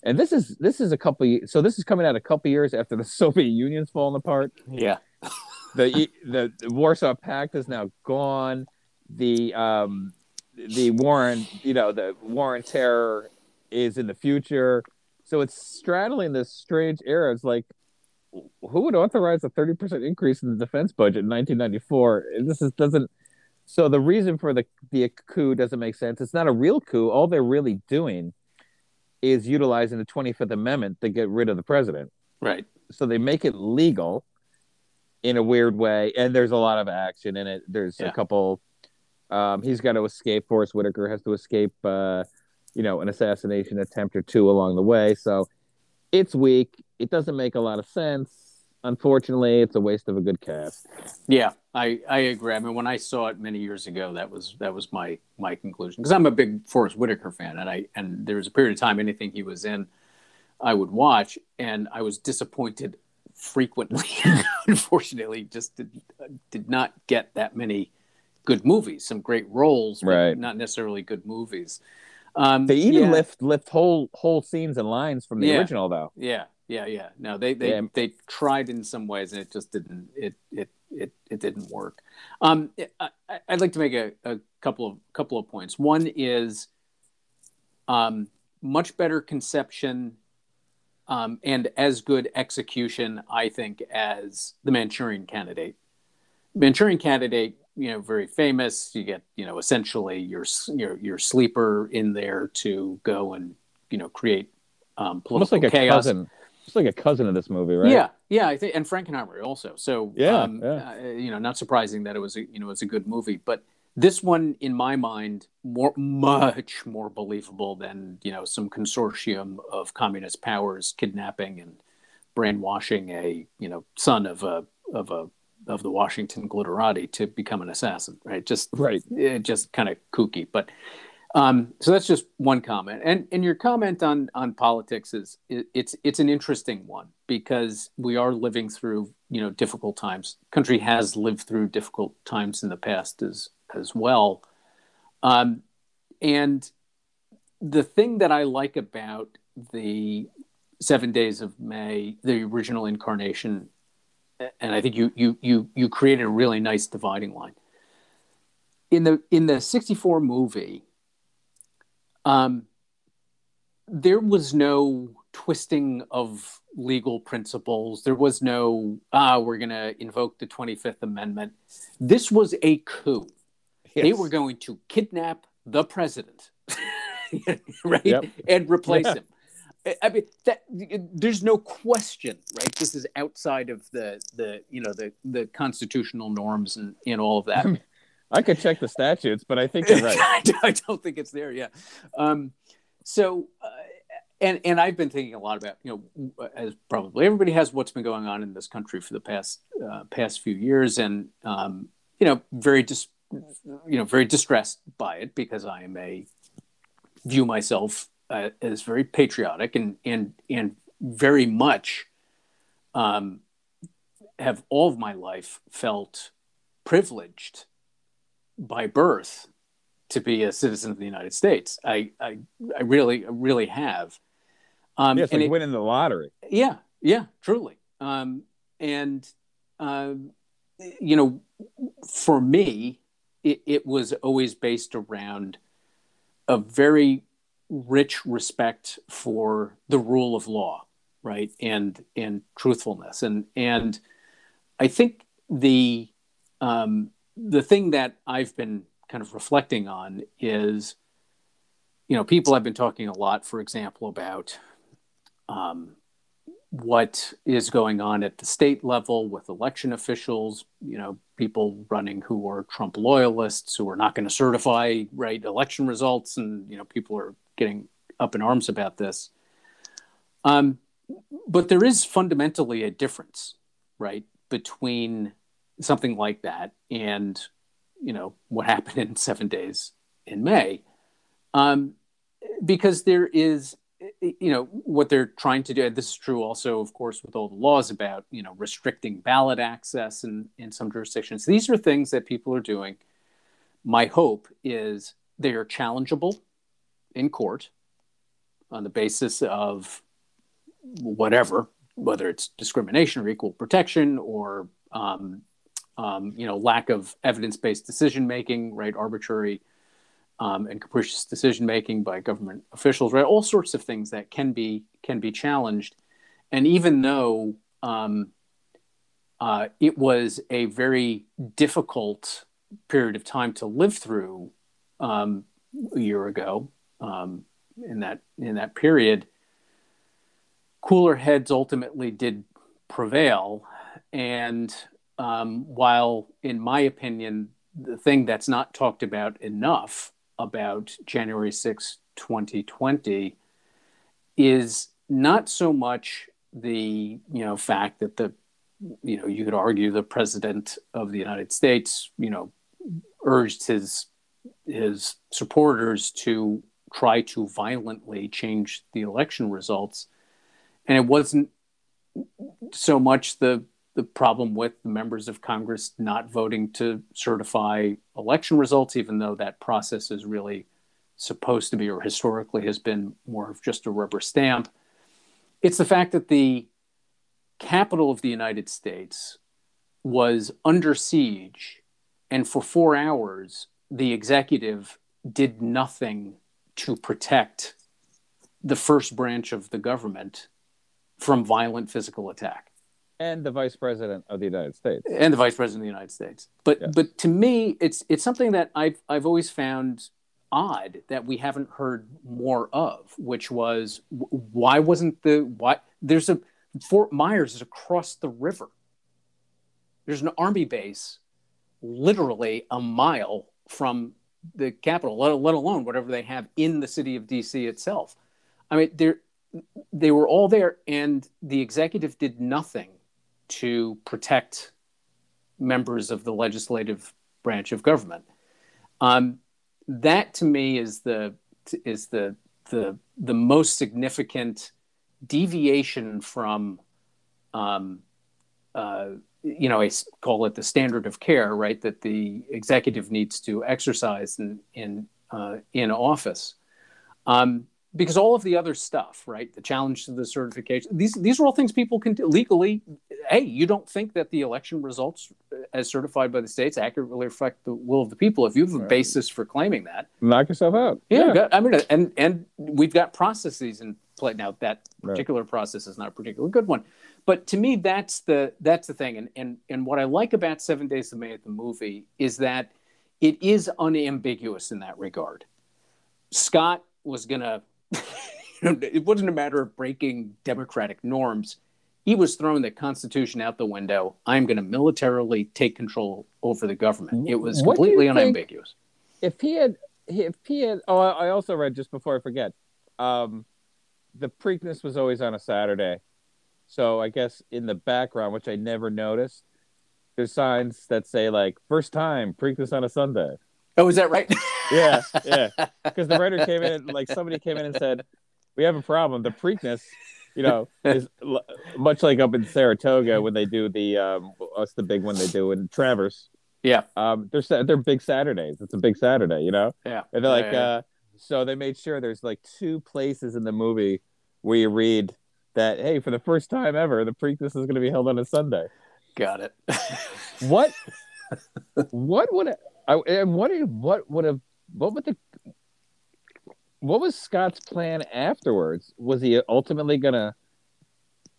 And this is this is a couple so this is coming out a couple years after the [LAUGHS] Soviet Union's fallen apart Yeah. [LAUGHS] the the, the Warsaw Pact is now gone. The um the war on you know the war on terror is in the future. So it's straddling this strange era. It's like who would authorize a 30% increase in the defense budget in 1994? This is doesn't so the reason for the the coup doesn't make sense. It's not a real coup. All they're really doing is utilizing the 25th Amendment to get rid of the president. Right. So they make it legal in a weird way, and there's a lot of action in it. There's Yeah. a couple. Um, he's got to escape. Forest Whitaker has to escape. Uh, you know, an assassination attempt or two along the way. So it's weak. It doesn't make a lot of sense. Unfortunately, it's a waste of a good cast. Yeah, I, I agree. I mean, when I saw it many years ago, that was that was my my conclusion because I'm a big Forest Whitaker fan, and I and there was a period of time anything he was in, I would watch, and I was disappointed frequently. [LAUGHS] Unfortunately, just did, did not get that many good movies. Some great roles, but Right. not necessarily good movies. Um, They even yeah. lift lift whole whole scenes and lines from the Yeah. original, though. Yeah, yeah, yeah. No, they they Yeah. they tried in some ways, and it just didn't. It it it it didn't work. Um, I, I'd like to make a, a couple of couple of points. One is, um, much better conception, um, and as good execution, I think, as the Manchurian Candidate. Manchurian Candidate, you know, very famous. You get, you know, essentially your your your sleeper in there to go and you know create um, Almost political like a cousin. It's like a cousin of this movie, right? Yeah, yeah, I think, and Frankenheimer also. So, Yeah, um, yeah. Uh, you know, not surprising that it was, a, you know, it was a good movie. But this one, in my mind, more, much more believable than you know some consortium of communist powers kidnapping and brainwashing a you know son of a of a of the Washington glitterati to become an assassin. Right? Just Right. it just kind of kooky. But um, so that's just one comment. And and your comment on on politics is it, it's it's an interesting one because we are living through you know difficult times. Country has lived through difficult times in the past as as well. Um, and the thing that I like about the Seven Days of May, the original incarnation, and I think you you you you created a really nice dividing line in the in the 64 movie um there was no twisting of legal principles there was no ah we're going to invoke the 25th amendment this was a coup they were going to kidnap the president [LAUGHS] right Yep. and replace Yeah. him I- I mean that there's no question, right? This is outside of the the you know the the constitutional norms and and all of that. I could check the statutes, but I think you're right. [LAUGHS] I don't- think it's there. Yeah. Um, so, uh, and and I've been thinking a lot about you know as probably everybody has what's been going on in this country for the past uh, past few years, and um, you know very dis- you know very distressed by it because I am a view myself uh, as very patriotic and and and very much um, have all of my life felt privileged by birth to be a citizen of the United States. I I, I really really have. Um, Yeah, it's and like it- winning the lottery. yeah, yeah, truly. Um, and um, you know, for me, it, it was always based around a very rich respect for the rule of law, right, and and truthfulness, and and I think the um, the thing that I've been kind of reflecting on is, you know, people have been talking a lot, for example, about um, what is going on at the state level with election officials, you know, people running who are Trump loyalists who are not going to certify right election results, and you know, people are getting up in arms about this. Um, but there is fundamentally a difference, right, between something like that. And you know what happened in seven days in May, um, because there is you know what they're trying to do and this is true also of course with all the laws about you know restricting ballot access in in some jurisdictions. These are things that people are doing. My hope is they are challengeable in court on the basis of whatever whether it's discrimination or equal protection or um, um, you know lack of evidence-based decision making right arbitrary um, and capricious decision making by government officials, right? All sorts of things that can be can be challenged. And even though um, uh, it was a very difficult period of time to live through um, a year ago. Um, in that in that period, cooler heads ultimately did prevail, and um, while, in my opinion, the thing that's not talked about enough about January 6, 2020, is not so much the you know fact that the you know you could argue the president of the United States you know urged his his supporters to try to violently change the election results. And it wasn't so much the the problem with the members of Congress not voting to certify election results, even though that process is really supposed to be or historically has been more of just a rubber stamp. It's the fact that the capital of the United States was under siege, and for four hours, the executive did nothing to protect the first branch of the government from violent physical attack and the vice president of the United States and the vice president of the United States. But yes. but to me, it's it's something that I've I've always found odd that we haven't heard more of, which was why wasn't the why there's a Fort Myers is across the river. There's an army base literally a mile from the capital, let, let alone whatever they have in the city of DC itself. I mean, they they were all there, and the executive did nothing to protect members of the legislative branch of government. Um, that to me is the is the the the most significant deviation from um, uh, you know I call it the standard of care right that the executive needs to exercise in in uh, in office um, because all of the other stuff, right? The challenge to the certification, these these are all things people can do legally. Hey, you don't think that the election results, uh, as certified by the states, accurately reflect the will of the people? If you have a right. basis for claiming that, knock yourself out. Yeah, yeah. I mean, and and we've got processes in play now. That particular right. process is not a particularly good one, but to me, that's the that's the thing. And and and what I like about Seven Days of May at the movie is that it is unambiguous in that regard. Scott was gonna [LAUGHS] it wasn't a matter of breaking democratic norms. He was throwing the Constitution out the window. I'm going to militarily take control over the government. It was completely unambiguous. If he had, if he had, oh, I also read just before I forget, um, the Preakness was always on a Saturday. So I guess in the background, which I never noticed, there's signs that say like first time Preakness on a Sunday. Oh, is that right? [LAUGHS] yeah, yeah. [LAUGHS] Because the writer came in, like somebody came in and said, "We have a problem. The Preakness, you know, is l- much like up in Saratoga when they do the um, what's the big one they do in Travers. Yeah. Um, they're they're big Saturdays. It's a big Saturday, you know. Yeah. And they're like, yeah, yeah. uh, so they made sure there's like two places in the movie where you read that, hey, for the first time ever, the Preakness is going to be held on a Sunday. Got it. what? [LAUGHS] what would it? I, am wondering what would have what would the what was Scott's plan afterwards? Was he ultimately gonna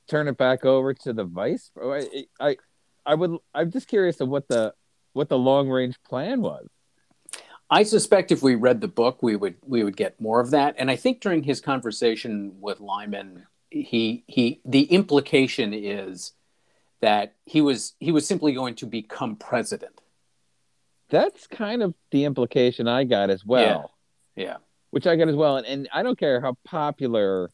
turn it back over to the vice? I, I, I would. I'm just curious of what the what the long range plan was. I suspect if we read the book, we would we would get more of that. And I think during his conversation with Lyman, he he the implication is that he was he was simply going to become president that's kind of the implication I got as well. Yeah. yeah. Which I get as well. And, and I don't care how popular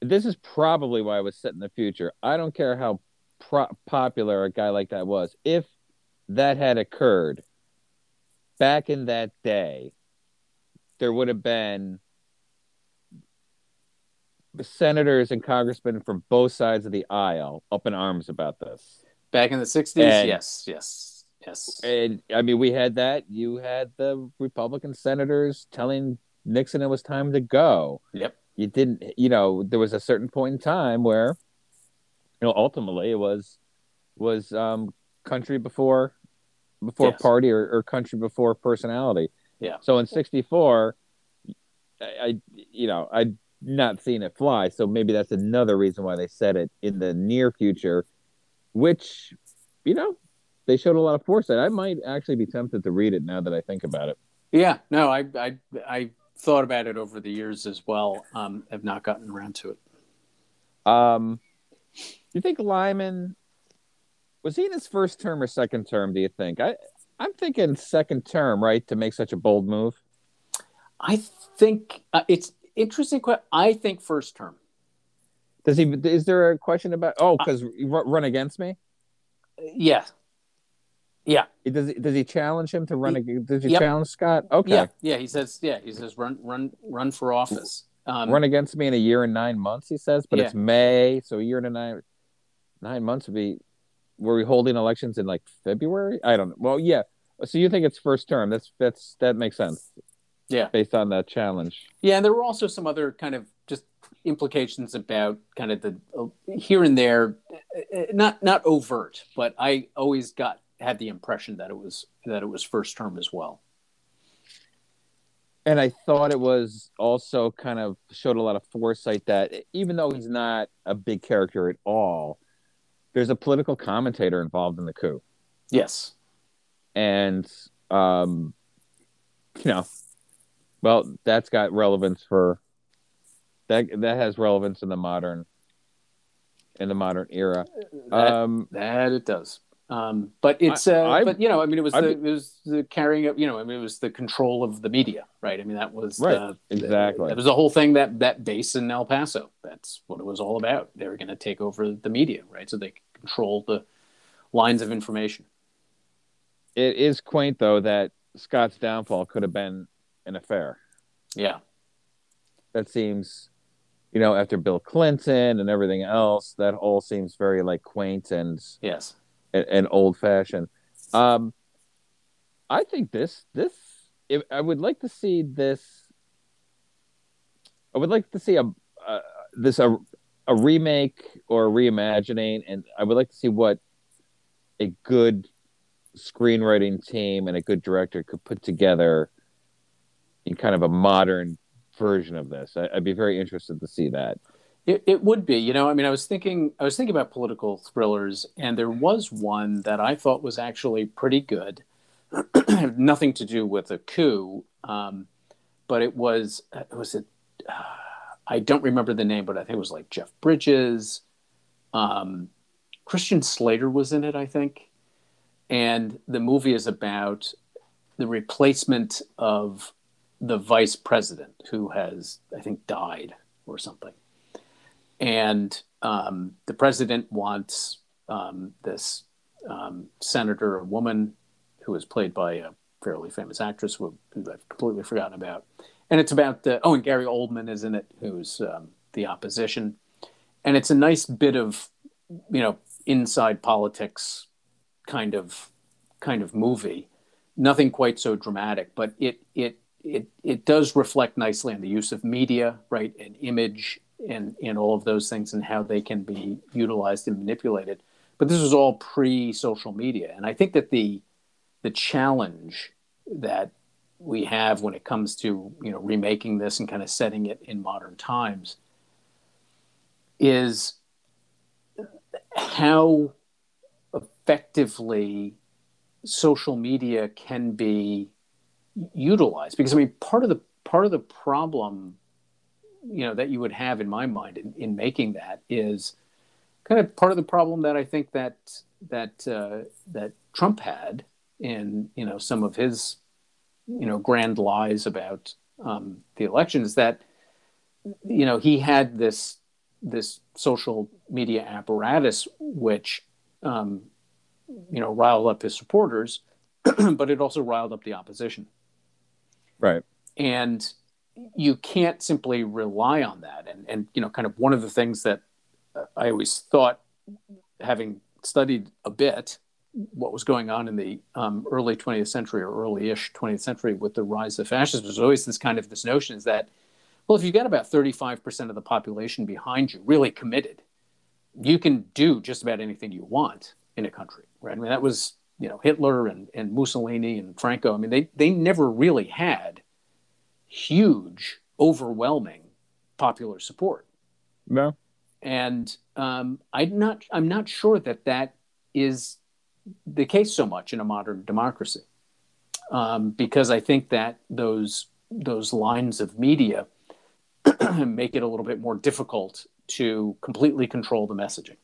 this is probably why I was set in the future. I don't care how pro- popular a guy like that was. If that had occurred back in that day, there would have been senators and congressmen from both sides of the aisle up in arms about this. Back in the 60s? And, yes, yes Yes. And I mean, we had that. You had the Republican senators telling Nixon it was time to go. Yep. You didn't, you know, there was a certain point in time where, you know, ultimately it was was um, country before before yes. party or, or country before personality. Yeah. So in '64, I, I, you know, I not seen it fly. So maybe that's another reason why they said it in the near future, which, you know, they showed a lot of foresight. I might actually be tempted to read it now that I think about it. Yeah, no, I I I thought about it over the years as well. Um, have not gotten around to it. Um, do you think Lyman was he in his first term or second term? Do you think? I I'm thinking second term, right, to make such a bold move. I think uh, it's interesting. I think first term. Does he? Is there a question about? Oh, because uh, run against me. Yeah. Yeah. Does he, does he challenge him to run? He, does he yep. challenge Scott? Okay. Yeah. Yeah. He says. Yeah. He says run run run for office. Um, run against me in a year and nine months. He says, but yeah. it's May, so a year and a nine nine months would be. Were we holding elections in like February? I don't know. Well, yeah. So you think it's first term? That's that's that makes sense. Yeah. Based on that challenge. Yeah, and there were also some other kind of just implications about kind of the uh, here and there, uh, not not overt, but I always got had the impression that it was that it was first term as well. And I thought it was also kind of showed a lot of foresight that even though he's not a big character at all, there's a political commentator involved in the coup. Yes. And um you know, well, that's got relevance for that. That has relevance in the modern, in the modern era. That, um, that it does. Um, but it's, uh, I, but you know, I mean, it was the, it was the carrying of, you know, I mean, it was the control of the media, right? I mean, that was right. The, exactly. That was the whole thing that that base in El Paso. That's what it was all about. They were going to take over the media, right? So they control the lines of information. It is quaint though that Scott's downfall could have been an affair. Yeah. That seems, you know, after Bill Clinton and everything else, that all seems very like quaint and yes, and, and old fashioned. Um, I think this this if, I would like to see this. I would like to see a uh, this a a remake or a reimagining, and I would like to see what a good screenwriting team and a good director could put together in kind of a modern version of this. I, would be very interested to see that. It, it would be, you know. I mean, I was thinking, I was thinking about political thrillers, and there was one that I thought was actually pretty good. [CLEARS THROAT] Nothing to do with a coup, um, but it was, it was it. uh, I don't remember the name, but I think it was like Jeff Bridges. Um, Christian Slater was in it, I think. And the movie is about the replacement of the vice president who has, I think, died or something. And um, the president wants um, this um, senator, a woman who is played by a fairly famous actress who, who I've completely forgotten about. And it's about, uh, oh, and Gary Oldman is in it, who's um, the opposition. And it's a nice bit of, you know, inside politics kind of kind of movie. Nothing quite so dramatic, but it it it, it does reflect nicely on the use of media, right, and image and, and all of those things and how they can be utilized and manipulated. But this was all pre social media. And I think that the, the challenge that we have when it comes to you know remaking this and kind of setting it in modern times is how effectively social media can be utilized because i mean part of the part of the problem you know that you would have in my mind in, in making that is kind of part of the problem that i think that that uh, that trump had in you know some of his you know grand lies about um, the election is that you know he had this this social media apparatus which um, you know riled up his supporters [CLEARS THROAT] but it also riled up the opposition Right. And you can't simply rely on that. And, and, you know, kind of one of the things that I always thought, having studied a bit what was going on in the um, early 20th century or early-ish 20th century with the rise of fascism, was always this kind of this notion is that, well, if you get about 35% of the population behind you, really committed, you can do just about anything you want in a country, right? I mean, that was you know Hitler and, and Mussolini and Franco. I mean, they they never really had huge, overwhelming popular support. No. And um, I'm not I'm not sure that that is the case so much in a modern democracy, um, because I think that those those lines of media [CLEARS THROAT] make it a little bit more difficult to completely control the messaging.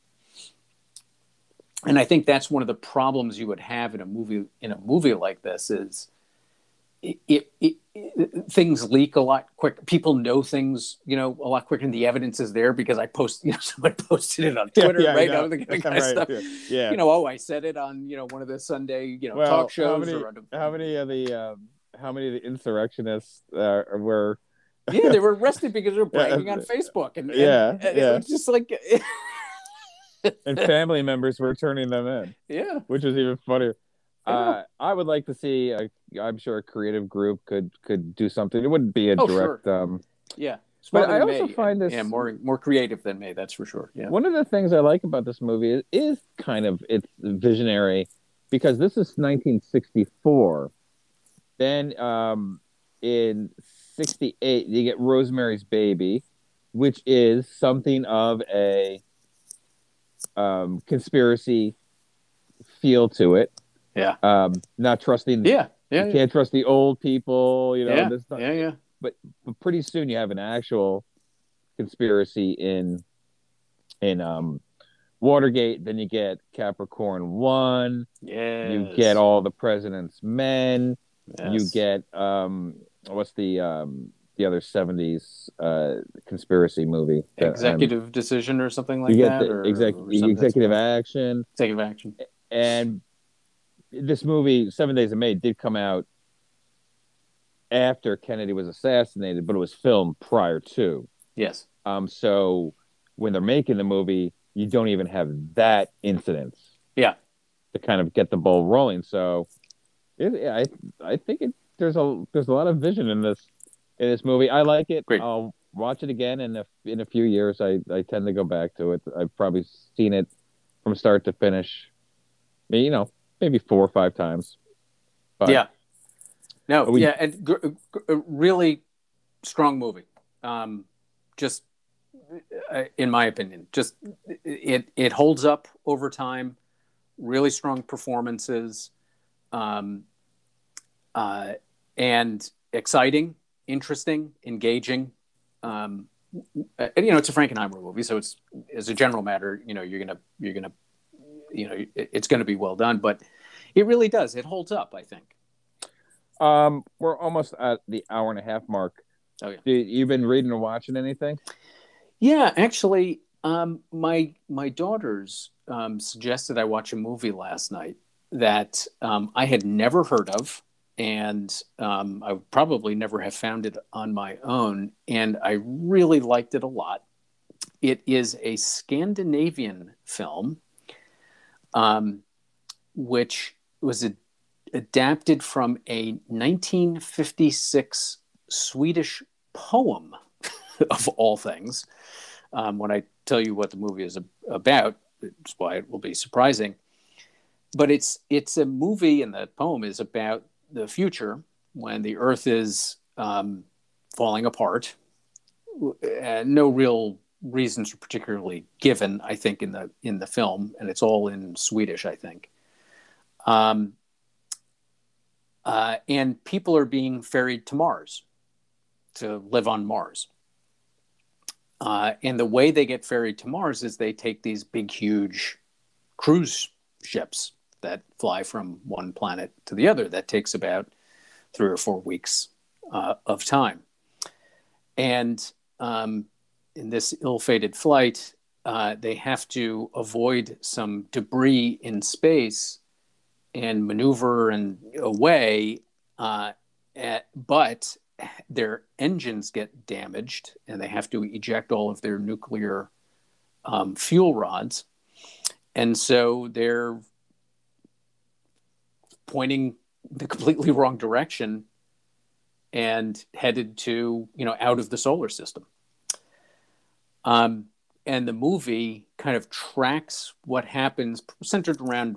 And I think that's one of the problems you would have in a movie in a movie like this is it, it, it, things leak a lot quick. People know things, you know, a lot quicker, and the evidence is there because I post, [LAUGHS] you know, someone posted it on Twitter, yeah, right? yeah, Now, the kind of right, stuff. yeah, yeah. You know, oh, I said it on, you know, one of the Sunday, you know, well, talk shows. how many, or a- how many of the um, how many of the insurrectionists uh, were? [LAUGHS] yeah, they were arrested because they were bragging on Facebook, and, and- yeah, and yeah. it was just like, [LAUGHS] and family members were turning them in, yeah, which was even funnier. Uh, I would like to see. A, I'm sure a creative group could could do something. It wouldn't be a Oh, direct. Um, yeah. But I also me, find this- yeah more more creative than me. That's for sure. Yeah, One of the things I like about this movie is, is kind of it's visionary because this is 1964. Then um, in 68 you get Rosemary's Baby, which is something of a um, conspiracy feel to it. Yeah. Um, not trusting. yeah, yeah, you yeah. can't trust the old people. You know. yeah, this not- yeah, yeah. but pretty soon you have an actual conspiracy in in um Watergate. Then you get Capricorn One. Yes. You get all the president's men. You get um what's the um the other seventies uh conspiracy movie? um, executive decision or something like that, the or, exec- or something executive action executive action. and this movie Seven Days of May did come out after Kennedy was assassinated, but it was filmed prior to. Yes. Um, so when they're making the movie, you don't even have that incident. Yeah. To kind of get the ball rolling. So, it, I I think it, there's a there's a lot of vision in this in this movie. I like it. Great. I'll watch it again in a in a few years. I I tend to go back to it. I've probably seen it from start to finish. You know, maybe four or five times. But yeah. No. We- yeah, and gr- gr- really strong movie. Um, just uh, in my opinion, just it it holds up over time. Really strong performances, um, uh, and exciting, interesting, engaging. Um, uh, you know, it's a Frankenheimer movie, so it's as a general matter, you know, you're gonna you're gonna, you know, it's gonna be well done. But it really does. It holds up, I think. Um, we're almost at the hour and a half mark. Oh, yeah. Do, you been reading or watching anything? Yeah, actually, um, my my daughters um, suggested I watch a movie last night that um, I had never heard of, and um, I would probably never have found it on my own. And I really liked it a lot. It is a Scandinavian film, um, which was a, adapted from a 1956 Swedish poem, [LAUGHS] of all things. Um, when I tell you what the movie is ab- about, it's why it will be surprising. But it's it's a movie, and the poem is about the future when the Earth is um, falling apart. Uh, no real reasons are particularly given, I think, in the in the film, and it's all in Swedish, I think. Um, uh, and people are being ferried to Mars to live on Mars. Uh, and the way they get ferried to Mars is they take these big, huge cruise ships that fly from one planet to the other. That takes about three or four weeks uh, of time. And um, in this ill fated flight, uh, they have to avoid some debris in space and maneuver and away. Uh, at, but their engines get damaged and they have to eject all of their nuclear um, fuel rods. And so they're pointing the completely wrong direction and headed to, you know, out of the solar system. Um, and the movie kind of tracks what happens, centered around,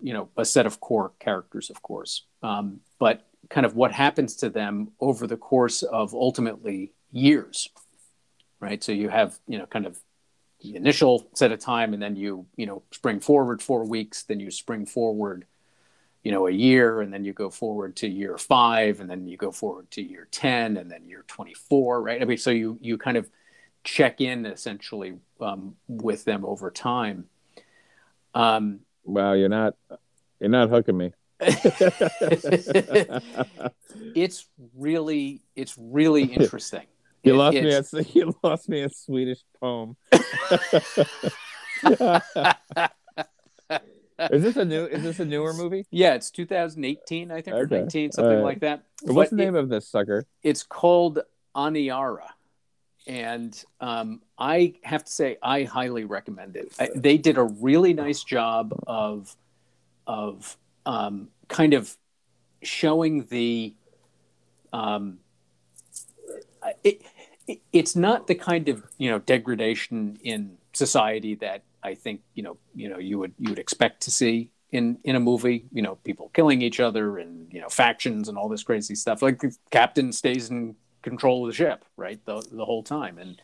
you know, a set of core characters, of course, um, but kind of what happens to them over the course of ultimately years. right? So you have you know kind of the initial set of time, and then you you know spring forward four weeks, then you spring forward you know a year and then you go forward to year five and then you go forward to year 10 and then year 24 right i mean so you you kind of check in essentially um, with them over time. Um, wow you're not you're not hooking me. [LAUGHS] It's really it's really interesting. You It- lost it's- me a [LAUGHS] you lost me a swedish poem. [LAUGHS] Is this a new is this a newer movie? Yeah it's 2018 i think or 19 something right. like that. What's But the it- name of this sucker? It's called Aniara. And um, I have to say, I highly recommend it. I, they did a really nice job of, of um, kind of showing the. Um, it, it, it's not the kind of you know degradation in society that I think you know you know you would you would expect to see in in a movie. You know, people killing each other and you know factions and all this crazy stuff. Like captain stays in control of the ship, right, the the whole time, and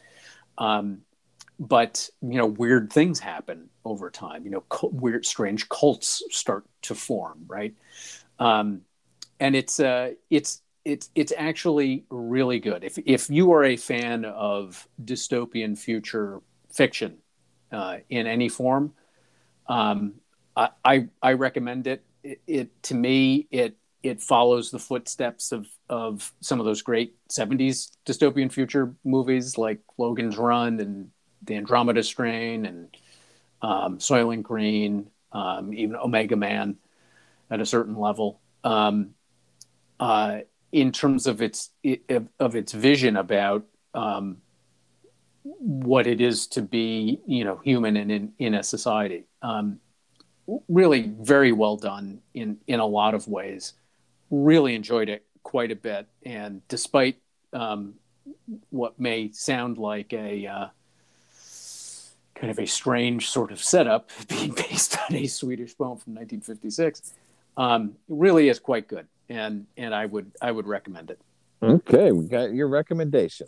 um, but you know weird things happen over time. You know, weird, strange cults start to form, right, um, and it's uh, it's it's it's actually really good. If if you are a fan of dystopian future fiction uh, in any form, um, I, I I recommend it. it. It to me it it follows the footsteps of of some of those great '70s dystopian future movies like Logan's Run and The Andromeda Strain and um, Soylent Green, um, even Omega Man at a certain level. Um, uh, in terms of its of, its vision about um, what it is to be, you know, human and in, in a society. Um, really, very well done in in a lot of ways. Really enjoyed it quite a bit, and despite um, what may sound like a uh, kind of a strange sort of setup, [LAUGHS] being based on a Swedish poem from 1956, um, it really is quite good, and and I would I would recommend it. okay we got your recommendation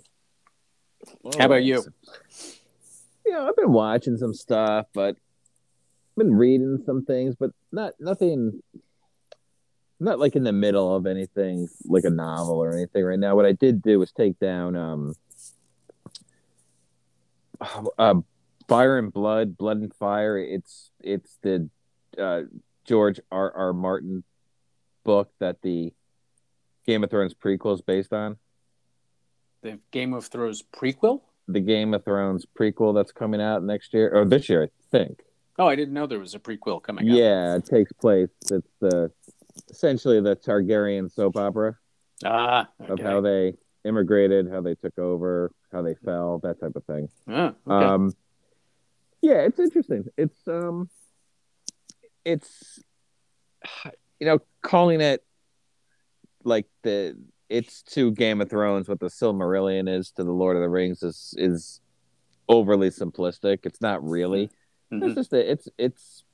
How about you? yeah i've been watching some stuff but I've been reading some things but not nothing not like in the middle of anything like a novel or anything right now what i did do was take down um [SIGHS] uh, fire and blood blood and fire it's it's the uh george r r martin book that the game of thrones prequel is based on The Game of Thrones prequel. the game of thrones prequel that's coming out next year or this year i think Oh, I didn't know there was a prequel coming out. Yeah, it takes place. It's the essentially the Targaryen soap opera Ah, of how they immigrated, how they took over, how they fell, that type of thing. Ah, okay. Um, yeah, it's interesting. It's um, it's you know calling it like the it's to Game of Thrones what the Silmarillion is to the Lord of the Rings is is overly simplistic. It's not really. It's Mhm. just a, it's it's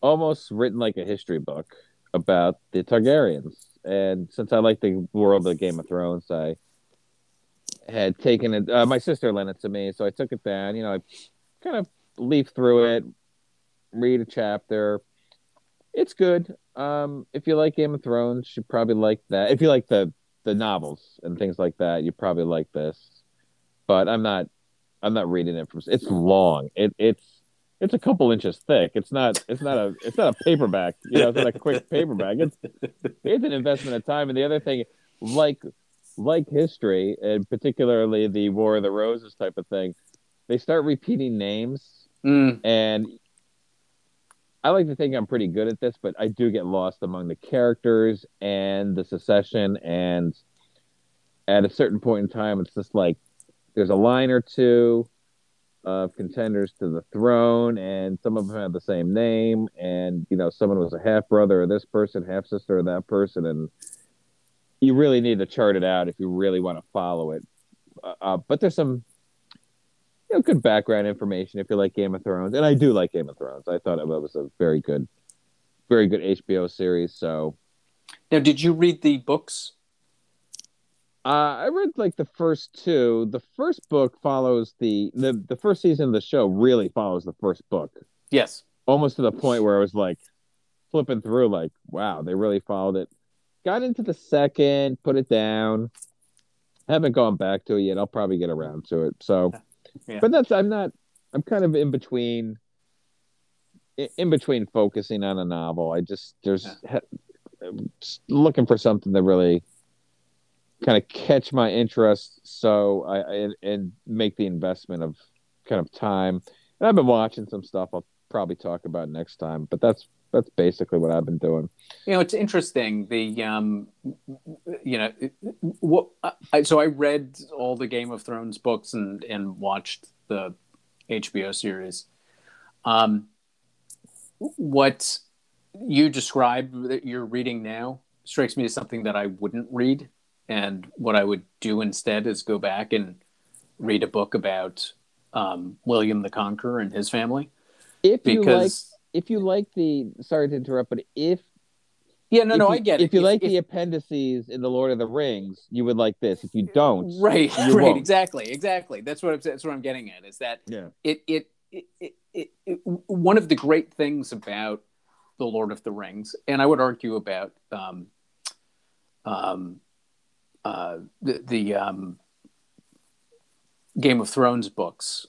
almost written like a history book about the Targaryens. And since I like the world of Game of Thrones, I had taken it. Uh, my sister lent it to me, so I took it down. You know, I kind of leaf through it, read a chapter. It's good. Um, if you like Game of Thrones, you probably like that. If you like the the novels and things like that, you probably like this. But I'm not. I'm not reading it from. It's long. It it's it's a couple inches thick. It's not. It's not a. It's not a paperback. You know, it's not a quick paperback. It's it's an investment of time. And the other thing, like like history, and particularly the War of the Roses type of thing, they start repeating names, Mm, and I like to think I'm pretty good at this, but I do get lost among the characters and the secession. And at a certain point in time, it's just like there's a line or two of contenders to the throne, and some of them have the same name, and you know, someone was a half brother of this person, half sister of that person, and you really need to chart it out if you really want to follow it. Uh, uh, but there's some you know, good background information if you like Game of Thrones, and I do like Game of Thrones. I thought it was a very good, very good HBO series. So now, did you read the books? Uh, I read like the first two. The first book follows the the the first season of the show really follows the first book, Yes. almost to the point where I was like flipping through, like, wow, they really followed it. Got into the second, put it down. Haven't gone back to it yet. I'll probably get around to it. So, Yeah. but that's I'm not. I'm kind of in between. In between focusing on a novel, I just there's I'm just looking for something that really kind of catch my interest, so I, and, and make the investment of kind of time. And I've been watching some stuff. I'll probably talk about next time, but that's that's basically what I've been doing. You know, it's interesting. The um, you know, what? I, so I read all the Game of Thrones books and and watched the HBO series. Um, what you described that you're reading now strikes me as something that I wouldn't read, and what I would do instead is go back and read a book about um, William the Conqueror and his family If you like, if you like the, sorry to interrupt, but if yeah, no, if no, you, I get it. If you like if, the appendices in the Lord of the Rings, you would like this. If you don't, right you right won't. exactly exactly that's what I'm, that's what I'm getting at is that yeah, it it, it, it, it it one of the great things about the Lord of the Rings and I would argue about um um uh the, the um Game of Thrones books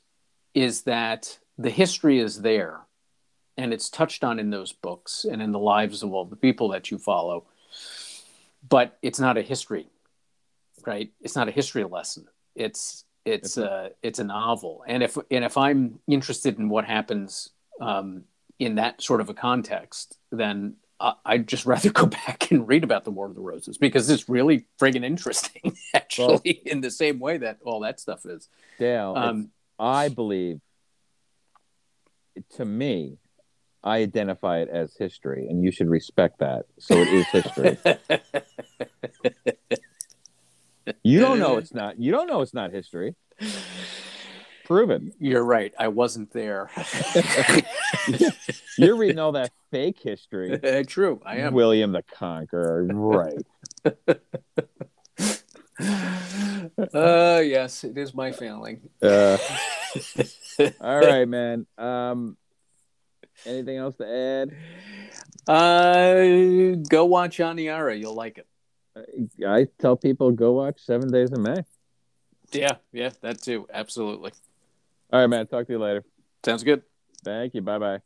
is that the history is there and it's touched on in those books and in the lives of all the people that you follow but it's not a history right? It's not a history lesson. It's it's a it's a novel. And if and if i'm interested in what happens um, in that sort of a context then i'd just rather [LAUGHS] go back and read about the war of the roses because it's really friggin' interesting [LAUGHS] actually in the same way that all that stuff is Dale. um, I believe, to me, I identify it as history, and you should respect that. So it is history. [LAUGHS] you don't know it's not. You don't know it's not history. Prove it. you're right i wasn't there [LAUGHS] You're reading all that fake history. [LAUGHS] true i am William the Conqueror, right? [LAUGHS] uh yes it is my failing Uh, all right, man. Um, anything else to add? uh go watch Aniara. you'll like it I tell people go watch Seven Days in May. yeah yeah that too absolutely All right, man. Talk to you later. sounds good Thank you. Bye bye.